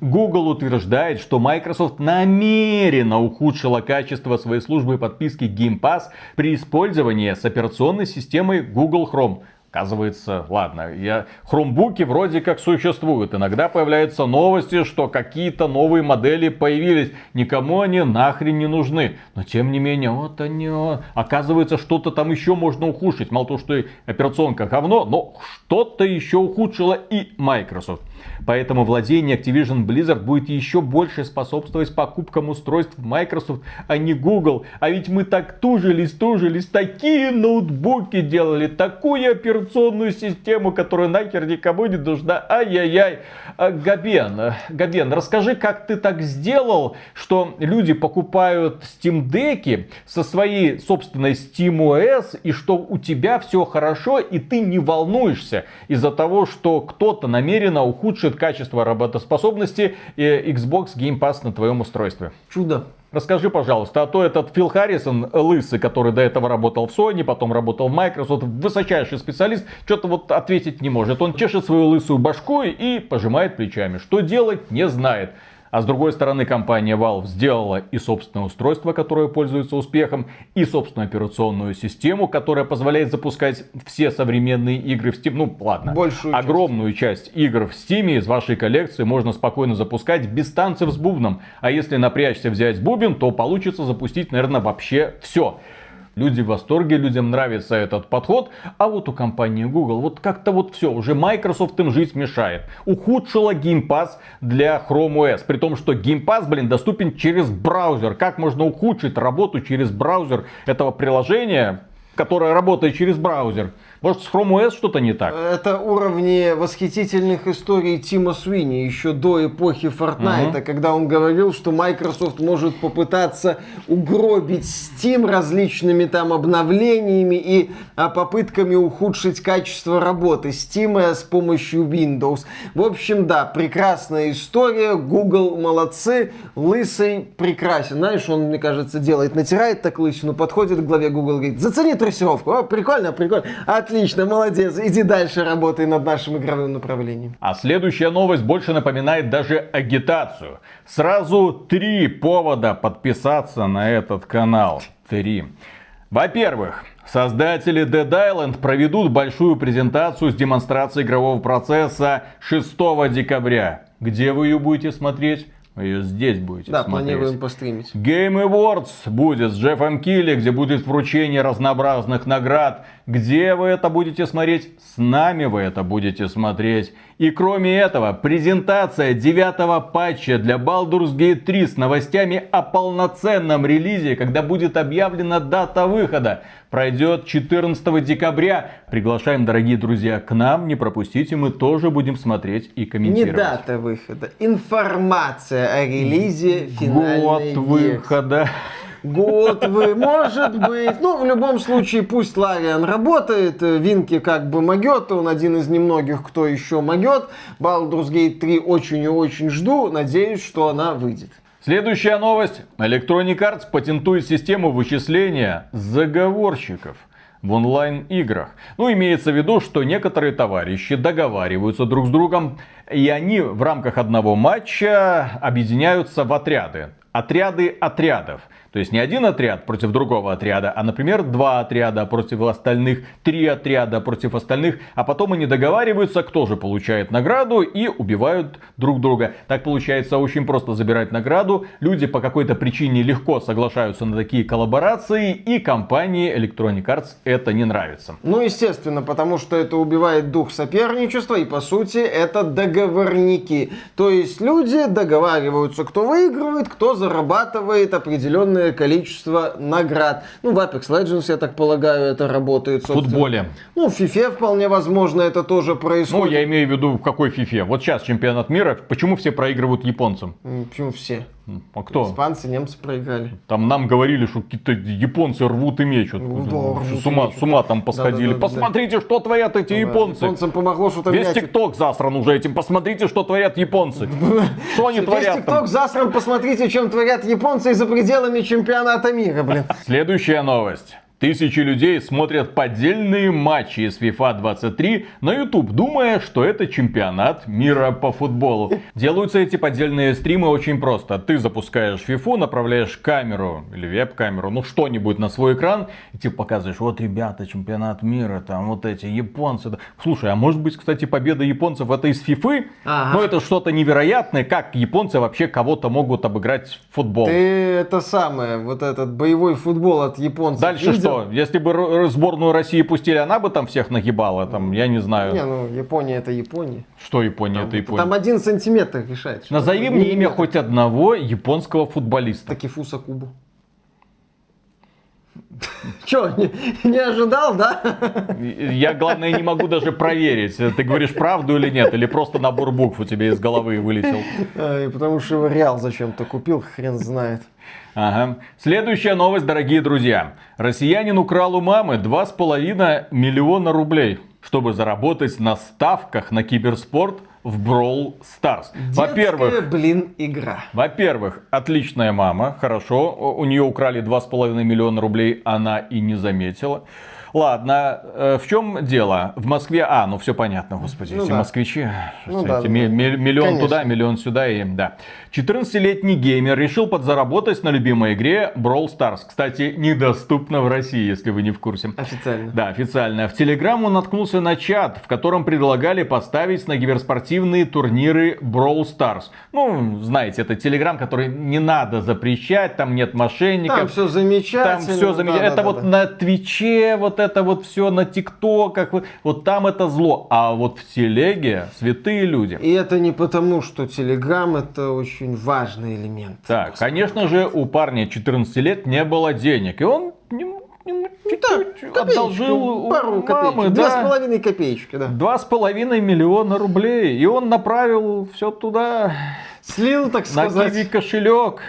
Google утверждает, что Microsoft намеренно ухудшила качество своей службы подписки Game Pass при использовании с операционной системой Google Chrome. Оказывается, ладно, я... хромбуки вроде как существуют. Иногда появляются новости, что какие-то новые модели появились. Никому они нахрен не нужны. Но тем не менее, вот они... Оказывается, что-то там еще можно ухудшить. Мало того, что и операционка говно, но что-то еще ухудшила и Microsoft. Поэтому владение Activision Blizzard будет еще больше способствовать покупкам устройств Microsoft, а не Google. А ведь мы так тужились, тужились, такие ноутбуки делали, такую операционную систему, которая нахер никому не нужна. Ай-яй-яй. А, Габен, Габен, расскажи, как ты так сделал, что люди покупают Steam Deck со своей собственной SteamOS, и что у тебя все хорошо, и ты не волнуешься из-за того, что кто-то намеренно ухудшит качество работоспособности э, Xbox Game Pass на твоем устройстве. Чудо. Расскажи, пожалуйста, а то этот Фил Харрисон, лысый, который до этого работал в Sony, потом работал в Microsoft, высочайший специалист, что-то вот ответить не может. Он чешет свою лысую башку и пожимает плечами. Что делать, не знает. А с другой стороны, компания Valve сделала и собственное устройство, которое пользуется успехом, и собственную операционную систему, которая позволяет запускать все современные игры в Steam. Ну, ладно. Большую часть. Огромную часть игр в Steam из вашей коллекции можно спокойно запускать без танцев с бубном. А если напрячься взять бубен, то получится запустить, наверное, вообще все. Люди в восторге, людям нравится этот подход, а вот у компании Google вот как-то вот все, уже Microsoft им жизнь мешает. Ухудшила Game Pass для Chrome OS, при том, что Game Pass, блин, доступен через браузер. Как можно ухудшить работу через браузер этого приложения, которое работает через браузер? Может, с Chrome OS что-то не так? Это уровни восхитительных историй Тима Суини еще до эпохи Fortnite, когда он говорил, что Microsoft может попытаться угробить Steam различными там обновлениями и а, попытками ухудшить качество работы Steam с помощью Windows. В общем, да, прекрасная история. Google молодцы. Лысый прекрасен. Знаешь, он, мне кажется, делает, натирает так лысину, подходит к главе Google, говорит, зацени трассировку. О, прикольно, прикольно. Отлично, молодец. Иди дальше работай над нашим игровым направлением. А следующая новость больше напоминает даже агитацию. Сразу три повода подписаться на этот канал. Три. Во-первых, Создатели Dead Island проведут большую презентацию с демонстрацией игрового процесса 6 декабря. Где вы ее будете смотреть? Вы ее здесь будете Да, смотреть. планируем постримить. Game Awards будет с Джеффом Килли, где будет вручение разнообразных наград. Где вы это будете смотреть? С нами вы это будете смотреть. И кроме этого, презентация девятого патча для Baldur's Gate 3 с новостями о полноценном релизе, когда будет объявлена дата выхода, пройдет 14 декабря. Приглашаем, дорогие друзья, к нам. Не пропустите, мы тоже будем смотреть и Не комментировать. дата выхода, информация о релизе финальной Год версии. выхода. Год вы, может быть. Ну, в любом случае, пусть Лариан работает. Винки как бы могет. Он один из немногих, кто еще могет. Baldur's Gate 3 очень и очень жду. Надеюсь, что она выйдет. Следующая новость. Electronic Arts патентует систему вычисления заговорщиков в онлайн-играх. Ну, имеется в виду, что некоторые товарищи договариваются друг с другом, и они в рамках одного матча объединяются в отряды. Отряды отрядов. То есть не один отряд против другого отряда, а, например, два отряда против остальных, три отряда против остальных, а потом они договариваются, кто же получает награду и убивают друг друга. Так получается очень просто забирать награду. Люди по какой-то причине легко соглашаются на такие коллаборации, и компании Electronic Arts это не нравится. Ну, естественно, потому что это убивает дух соперничества, и по сути это договорники. То есть люди договариваются, кто выигрывает, кто зарабатывает определенное количество наград. Ну, в Apex Legends, я так полагаю, это работает. В футболе. Ну, в FIFA вполне возможно это тоже Ну, происходит. я имею в виду в какой фифе. Вот сейчас чемпионат мира. Почему все проигрывают японцам? Почему все? А кто? Испанцы, немцы проиграли. Там нам говорили, что какие-то японцы рвут и мечут. Ну да, рвут с, ума, и мечут. с ума там посходили. Да-да-да-да. Посмотрите, что творят эти японцы. Японцам помогло что-то Весь менять. ТикТок засран уже этим. Посмотрите, что творят японцы. Что они Весь творят ТикТок там? засран, посмотрите, чем творят японцы за пределами чемпионата мира, блин. Следующая новость. Тысячи людей смотрят поддельные матчи из FIFA 23 на YouTube, думая, что это чемпионат мира по футболу. Делаются эти поддельные стримы очень просто. Ты запускаешь FIFA, направляешь камеру или веб-камеру, ну что-нибудь на свой экран, и ты показываешь, вот ребята, чемпионат мира, там вот эти японцы. да». Слушай, а может быть, кстати, победа японцев это из FIFA? Ага. Ну это что-то невероятное, как японцы вообще кого-то могут обыграть в футбол. Ты это самое, вот этот боевой футбол от японцев Дальше видел? что? Если бы сборную России пустили, она бы там всех нагибала, там, я не знаю. Не, ну Япония это Япония. Что Япония, это Япония. Там один сантиметр решает. Назови мне имя хоть одного японского футболиста. Такифуса Кубу. Че, не, не ожидал, да? Я, главное, не могу даже проверить, ты говоришь правду или нет, или просто набор букв у тебя из головы вылетел. Ай, Потому что Реал зачем-то купил, хрен знает. Ага. Следующая новость, дорогие друзья. Россиянин украл у мамы 2,5 миллиона рублей, чтобы заработать на ставках на киберспорт в Brawl Stars. Во-первых, блин, игра. Во-первых, отличная мама, хорошо. У нее украли 2,5 миллиона рублей, она и не заметила. Ладно, э, в чем дело? В Москве, а, ну все понятно, господи, Ну эти да. москвичи, Ну эти да, ми- ми- миллион Конечно. туда, миллион сюда и да. 14-летний геймер решил подзаработать на любимой игре Brawl Stars. Кстати, недоступна в России, если вы не в курсе. Официально. Да, официально. В Телеграм он наткнулся на чат, в котором предлагали поставить на киберспортивные турниры Brawl Stars. Ну, знаете, это Телеграм, который не надо запрещать, там нет мошенников. Там все замечательно. Там все замечательно. да, это да, вот да. на Твиче, вот это вот все на ТикТоках, вот, вот там это зло. А вот в Телеге святые люди. И это не потому, что Телеграм это очень важный элемент. Так, конечно же, у парня 14 лет не было денег. И он да, чуть-чуть Копеечку, одолжил у пару мамы, копеек. Две да. с половиной копеечки, да. Два с половиной миллиона рублей. И он направил все туда, Слил, так на сказать. киви кошелек.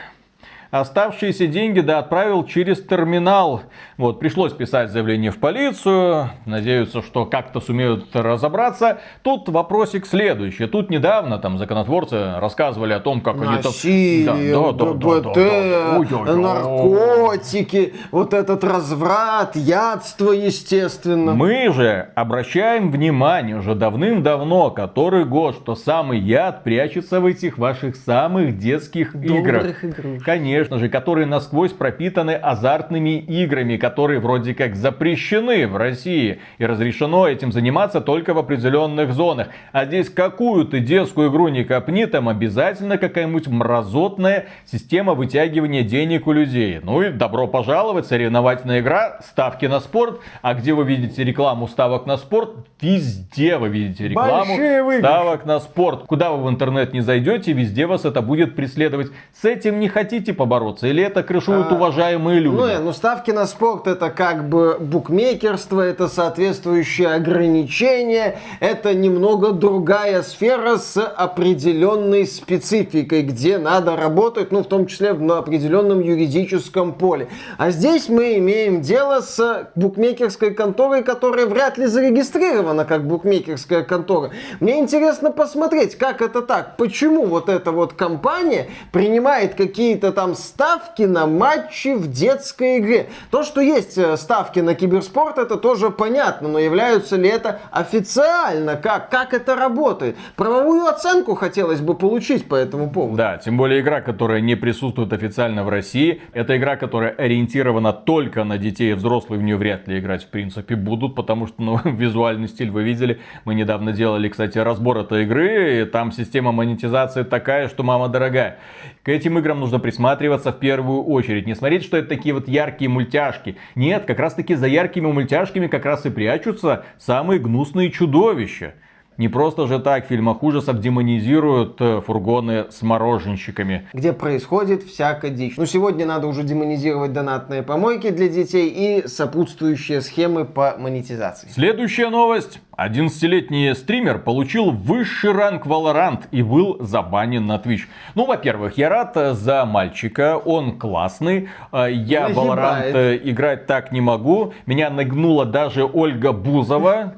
Оставшиеся деньги, да, отправил через терминал. Вот, пришлось писать заявление в полицию. Надеются, что как-то сумеют разобраться. Тут вопросик следующий. Тут недавно там законотворцы рассказывали о том, как они там... Насилие, Да, да, да, да, да, да. Наркотики, вот этот разврат, ядство, естественно. Мы же обращаем внимание уже давным-давно, который год, что самый яд прячется в этих ваших самых детских играх. Добрых игрушек. Конечно же, которые насквозь пропитаны азартными играми, которые вроде как запрещены в России. И разрешено этим заниматься только в определенных зонах. А здесь какую ты детскую игру не копни, там обязательно какая-нибудь мразотная система вытягивания денег у людей. Ну и добро пожаловать, соревновательная игра, ставки на спорт. А где вы видите рекламу ставок на спорт? Везде вы видите рекламу ставок на спорт. Куда вы в интернет не зайдете, везде вас это будет преследовать. С этим не хотите побороться? Или это крышуют А, уважаемые люди? Ну, э, ну, ставки на спорт это как бы букмекерство, это соответствующие ограничения, это немного другая сфера с определенной спецификой, где надо работать, ну, в том числе на определенном юридическом поле. А здесь мы имеем дело с букмекерской конторой, которая вряд ли зарегистрирована как букмекерская контора. Мне интересно посмотреть, как это так, почему вот эта вот компания принимает какие-то там ставки на матчи в детской игре. То, что есть э, ставки на киберспорт, это тоже понятно, но являются ли это официально? Как, как это работает? Правовую оценку хотелось бы получить по этому поводу. Да, тем более игра, которая не присутствует официально в России. Это игра, которая ориентирована только на детей и взрослые. В нее вряд ли играть в принципе будут, потому что ну, визуальный стиль вы видели. Мы недавно делали, кстати, разбор этой игры. И там система монетизации такая, что мама дорогая. К этим играм нужно присматриваться в первую очередь. Не смотреть, что это такие вот яркие мультяшки. Нет, как раз таки за яркими мультяшками как раз и прячутся самые гнусные чудовища. Не просто же так в фильмах ужасов демонизируют э, фургоны с мороженщиками. где происходит всякая дичь. Ну, сегодня надо уже демонизировать донатные помойки для детей и сопутствующие схемы по монетизации. Следующая новость. 11-летний стример получил высший ранг Valorant и был забанен на Twitch. Ну, во-первых, я рад э, за мальчика, он классный. Э, Я в Valorant э, играть так не могу. Меня нагнула даже Ольга Бузова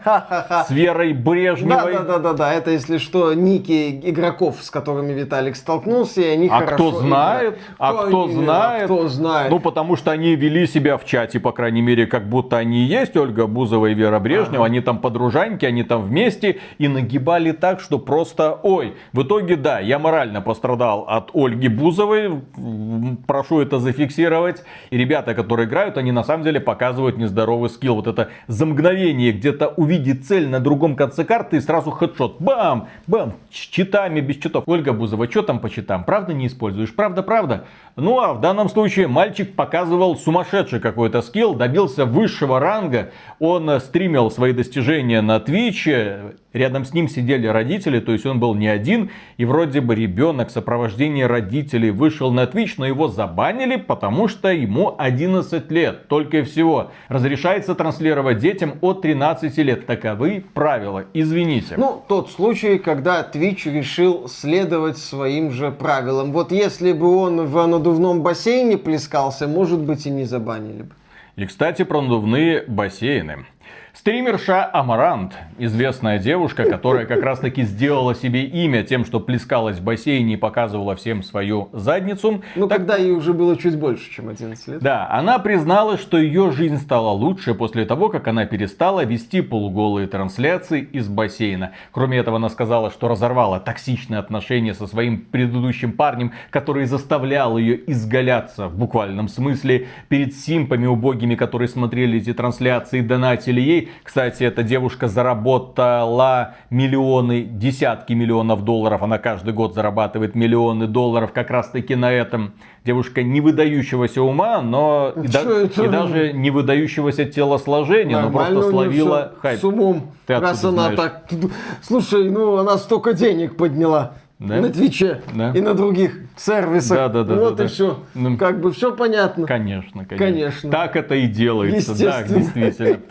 с Верой Брежневой. Да-да-да-да, это если что, ники игроков, с которыми Виталик столкнулся, и они А хорошо кто знает? А кто знает? Кто знает? Ну, потому что они вели себя в чате, по крайней мере, как будто они есть Ольга Бузова и Вера Брежнева. Они там подружаньки, они там вместе и нагибали так, что просто ой. В итоге, да, я морально пострадал от Ольги Бузовой. Прошу это зафиксировать. И ребята, которые играют, они на самом деле показывают нездоровый скилл. Вот это за мгновение где-то увидеть цель на другом конце карты и сразу хедшот. Бам! Бам! С читами, без читов. Ольга Бузова, что там по читам? Правда не используешь? Правда, правда? Ну а в данном случае мальчик показывал сумасшедший какой-то скилл, добился высшего ранга. Он э, стримил свои достижения на Твиче. Рядом с ним сидели родители, то есть он был не один. И вроде бы ребенок в сопровождении родителей вышел на Twitch, но его забанили, потому что ему 11 лет. Только и всего. Разрешается транслировать детям от 13 лет. Таковы правила. Извините. Ну, тот случай, когда Twitch решил следовать своим же правилам. Вот если бы он в надувном бассейне плескался, может быть и не забанили бы. И, кстати, про надувные бассейны. Стримерша Амарант, известная девушка, которая как раз таки сделала себе имя тем, что плескалась в бассейне и показывала всем свою задницу. Ну, тогда ей уже было чуть больше, чем 11 лет. Да, она призналась, что ее жизнь стала лучше после того, как она перестала вести полуголые трансляции из бассейна. Кроме этого, она сказала, что разорвала токсичные отношения со своим предыдущим парнем, который заставлял ее изгаляться в буквальном смысле перед симпами убогими, которые смотрели эти трансляции донатили ей. Кстати, эта девушка заработала миллионы, десятки миллионов долларов. Она каждый год зарабатывает миллионы долларов как раз таки на этом. Девушка не выдающегося ума, но и, да- это? и даже не выдающегося телосложения, но Нормально просто у неё словила хайп. С умом. Ты Раз она знаешь? так... Слушай, ну она столько денег подняла. Да? на Твиче Да. и на других сервисах. Да, да, да, Вот да, и да. все. Ну. Как бы все понятно. Конечно, конечно. Конечно. Так это и делается, да, действительно.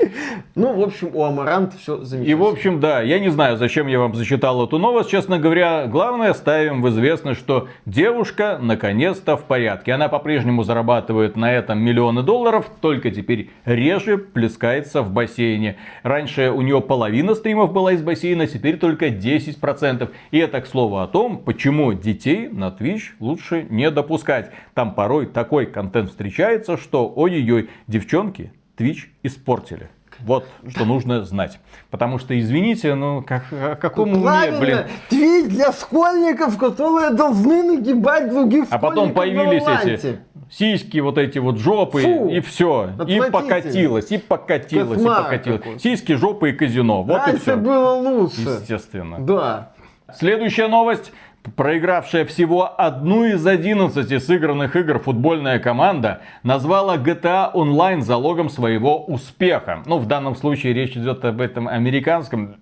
Ну, в общем, у Амарант все замечательно. И в общем, да, я не знаю, зачем я вам зачитал эту новость, честно говоря. Главное, ставим в известность, что девушка наконец-то в порядке. Она по-прежнему зарабатывает на этом миллионы долларов, только теперь реже плескается в бассейне. Раньше у нее половина стримов была из бассейна, теперь только 10%. И это, к слову, о том, почему детей на Twitch лучше не допускать. Там порой такой контент встречается, что ой-ой-ой, девчонки Twitch испортили. Вот что нужно знать. Потому что, извините, ну как, о каком уме, Правильно, блин. твит для школьников, которые должны нагибать других А потом появились эти сиськи, вот эти вот жопы, Фу, и все. И покатилось, и покатилось, и Кошмар покатилось. какой. Сиськи, жопы и казино. Вот и Раньше все. было лучше. Естественно. Да. Следующая новость. Проигравшая всего одну из 11 сыгранных игр футбольная команда назвала GTA Online залогом своего успеха. Ну, в данном случае речь идет об этом американском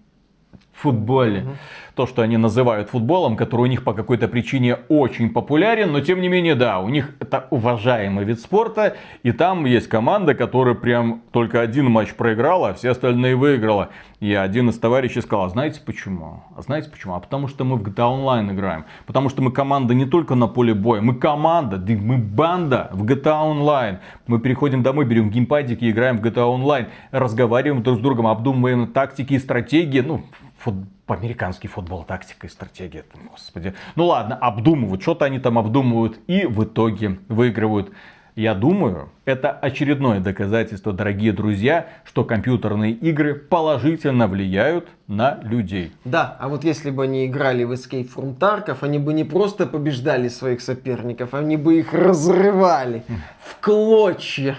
футболе. То, что они называют футболом, который у них по какой-то причине очень популярен, но тем не менее, да, у них это уважаемый вид спорта, и там есть команда, которая прям только один матч проиграла, а все остальные выиграла. И один из товарищей сказал, а знаете почему? А знаете почему? А потому что мы в GTA Online играем. Потому что мы команда не только на поле боя, мы команда, да мы банда в GTA Online. Мы переходим домой, берем геймпадик и играем в GTA Online. Разговариваем друг с другом, обдумываем тактики и стратегии. Ну, фут- американский футбол, тактика и стратегия. Господи. Ну ладно, обдумывают, что-то они там обдумывают и в итоге выигрывают. Я думаю, это очередное доказательство, дорогие друзья, что компьютерные игры положительно влияют на людей. Да, а вот если бы они играли в Escape from Tarkov, они бы не просто побеждали своих соперников, они бы их разрывали в клочья.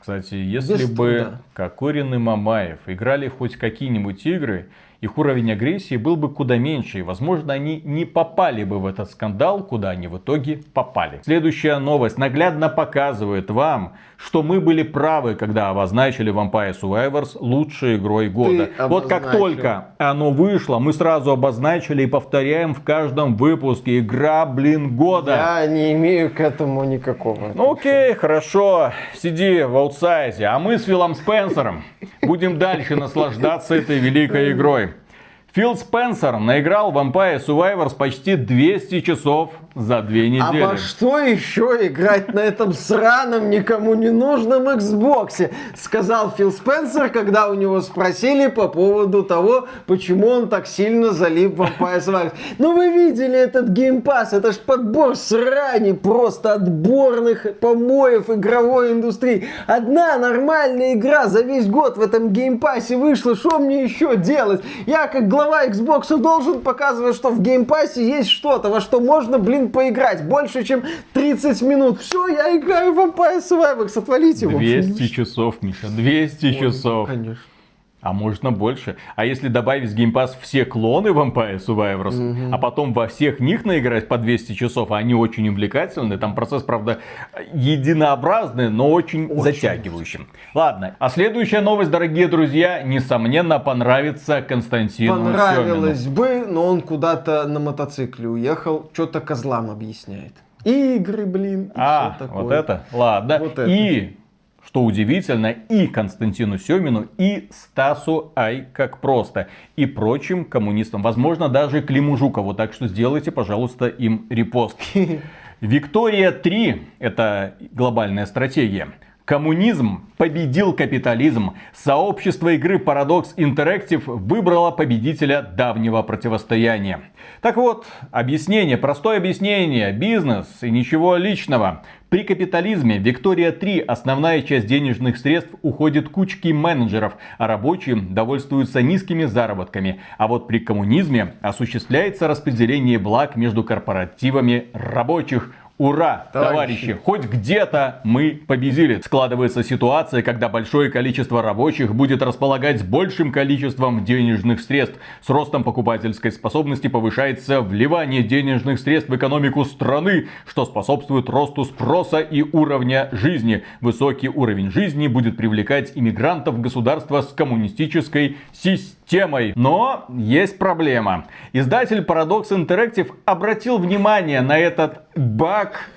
Кстати, если Без бы труда. Кокорин и Мамаев играли хоть какие-нибудь игры, их уровень агрессии был бы куда меньше, и, возможно, они не попали бы в этот скандал, куда они в итоге попали. Следующая новость наглядно показывает вам, что мы были правы, когда обозначили Vampire Survivors лучшей игрой года. Вот как только оно вышло, мы сразу обозначили и повторяем в каждом выпуске. Игра, блин, года. Я не имею к этому никакого. Ну окей, хорошо, сиди в аутсайде, а мы с Филом Спенсером будем дальше наслаждаться этой великой игрой. Фил Спенсер наиграл в Vampire Survivors почти 200 часов за две А недели. во что еще играть на этом сраном, никому не нужном Xbox? Сказал Фил Спенсер, когда у него спросили по поводу того, почему он так сильно залип в Vampire Survivors. Ну вы видели этот Game Pass, это ж подбор срани, просто отборных помоев игровой индустрии. Одна нормальная игра за весь год в этом Game Pass е вышла, что мне еще делать? Я как глава Xbox должен показывать, что в Game Pass е есть что-то, во что можно, блин, поиграть. Больше, чем 30 минут. Все, я играю в Vampire Survivors, отвалите его. 200 часов, Миша, 200 часов. Конечно. А можно больше. А если добавить в Pass все клоны Vampire Survivors, а потом во всех них наиграть по 200 часов, а они очень увлекательны, там процесс, правда, единообразный, но очень, затягивающий. Ладно, а следующая новость, дорогие друзья, несомненно понравится Константину Понравилось Семину. бы, но он куда-то на мотоцикле уехал, что-то козлам объясняет. Игры, блин, и А, всё такое. вот это? Ладно. Вот это. И, что удивительно, и Константину Семину, и Стасу Ай как просто, и прочим коммунистам, возможно, даже Климу Жукову. Так что сделайте, пожалуйста, им репост. Виктория 3 – это глобальная стратегия. Коммунизм победил капитализм. Сообщество игры Paradox Interactive выбрало победителя давнего противостояния. Так вот, объяснение, простое объяснение, бизнес и ничего личного. При капитализме Виктория 3 основная часть денежных средств уходит кучки менеджеров, а рабочие довольствуются низкими заработками. А вот при коммунизме осуществляется распределение благ между корпоративами рабочих. Ура, Товарищи. товарищи! Хоть где-то мы победили. Складывается ситуация, когда большое количество рабочих будет располагать с большим количеством денежных средств. С ростом покупательской способности повышается вливание денежных средств в экономику страны, что способствует росту спроса и уровня жизни. Высокий уровень жизни будет привлекать иммигрантов в государство с коммунистической системой темой. Но есть проблема. Издатель Paradox Interactive обратил внимание на этот баг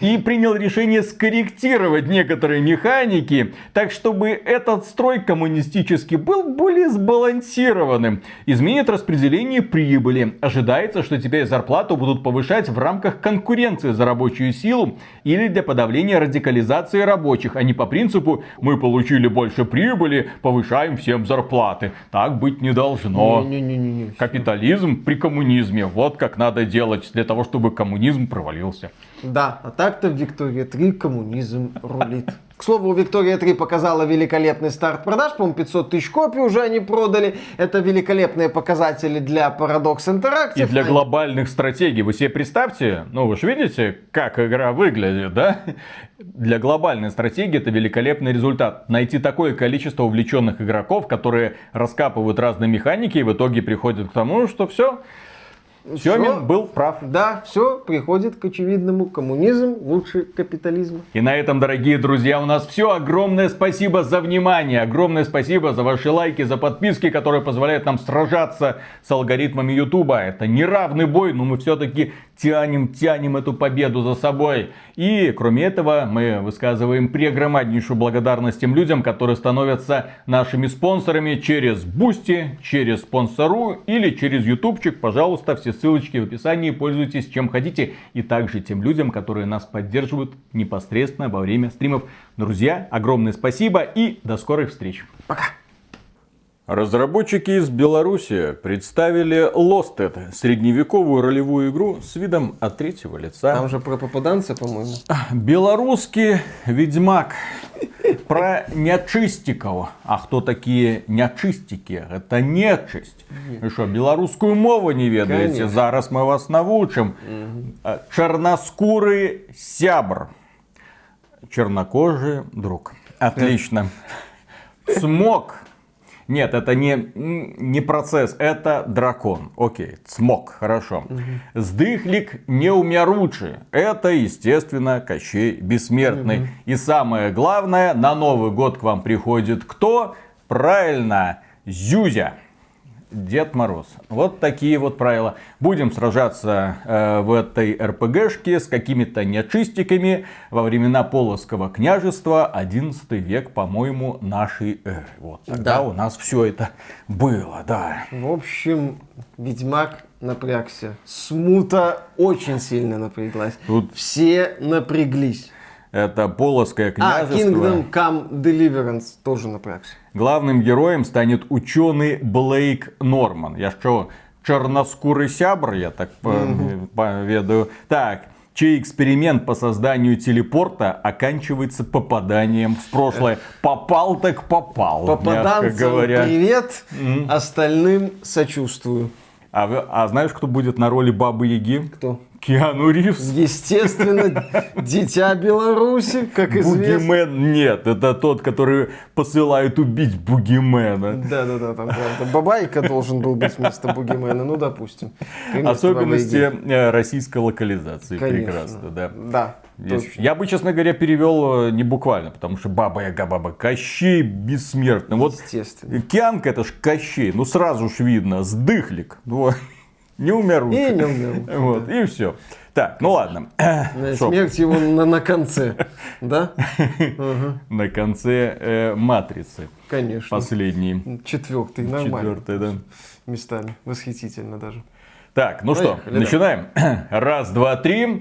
и принял решение скорректировать некоторые механики, так чтобы этот строй коммунистический был более сбалансированным. Изменит распределение прибыли. Ожидается, что теперь зарплату будут повышать в рамках конкуренции за рабочую силу или для подавления радикализации рабочих, а не по принципу «мы получили больше прибыли, повышаем всем зарплаты». Так быть не должно. Не-не-не-не. Капитализм при коммунизме. Вот как надо делать для того, чтобы коммунизм провалился. Да, а так-то в Виктория 3 коммунизм рулит. К слову, Виктория 3 показала великолепный старт продаж, по-моему, 500 тысяч копий уже они продали. Это великолепные показатели для Paradox Interactive. И для глобальных стратегий. Вы себе представьте, ну вы же видите, как игра выглядит, да? Для глобальной стратегии это великолепный результат. Найти такое количество увлеченных игроков, которые раскапывают разные механики и в итоге приходят к тому, что все, Семин был прав. Да, все приходит к очевидному. Коммунизм лучше капитализма. И на этом, дорогие друзья, у нас все. Огромное спасибо за внимание. Огромное спасибо за ваши лайки, за подписки, которые позволяют нам сражаться с алгоритмами Ютуба. Это неравный бой, но мы все-таки тянем, тянем эту победу за собой. И, кроме этого, мы высказываем прегромаднейшую благодарность тем людям, которые становятся нашими спонсорами через Boosty, через Sponsr или через Ютубчик. Пожалуйста, все ссылочки в описании. Пользуйтесь чем хотите. И также тем людям, которые нас поддерживают непосредственно во время стримов. Друзья, огромное спасибо и до скорых встреч. Пока. Разработчики из Беларуси представили Losted, средневековую ролевую игру с видом от третьего лица. Там же про попаданца, по-моему. Белорусский ведьмак. Про нячистиков. А кто такие нячистики? Это нечисть. Вы что, белорусскую мову не ведаете? Конечно. Зараз мы вас научим. Э, Черноскурый сябр. Чернокожий друг. Отлично. Смог. Нет, это не, не процесс, это дракон. Окей, смог, хорошо. Сдыхлик неумяручий. Это, естественно, Кощей Бессмертный. И самое главное, на Новый год к вам приходит кто? Правильно, Зюзя. Дед Мороз. Вот такие вот правила. Будем сражаться э, в этой РПГшке с какими-то нечистиками во времена Полоцкого княжества, 11 век, по-моему, нашей эры. Вот тогда Да. у нас все это было, да. В общем, Ведьмак напрягся. Смута очень сильно напряглась. Тут- Все напряглись. Это Полоцкое А, княжество. Kingdom Come Deliverance тоже напрягся. Главным героем станет ученый Блейк Норман. Я что, черноскурый сябр, я так по- поведаю. Так, чей эксперимент по созданию телепорта оканчивается попаданием в прошлое. Попал так попал, Попаданцам говоря. привет, остальным сочувствую. А, а знаешь, кто будет на роли Бабы Яги? Кто? Киану Ривз. Естественно, дитя Беларуси, как известно. Бугимен нет, это тот, который посылает убить Бугимена. Да-да-да, там правда. Бабайка должен был быть вместо Бугимена, ну допустим. Особенности э, российской локализации. Конечно. Прекрасно, да. Да. Точно. Я бы, честно говоря, перевел э, не буквально, потому что Баба Яга, Баба Кощей бессмертный. Вот Естественно. Кианка это ж Кощей, ну сразу ж видно, сдыхлик. Ну, не умер И не умер. Вот, и все. Так, ну ладно. Смерть его на, на конце. Да? На конце э, матрицы. конечно. Последний. Четвертый, нормально. Четвертый, да. Местами. Восхитительно даже. Так, ну что, Поехали, да. начинаем. Раз, два, три.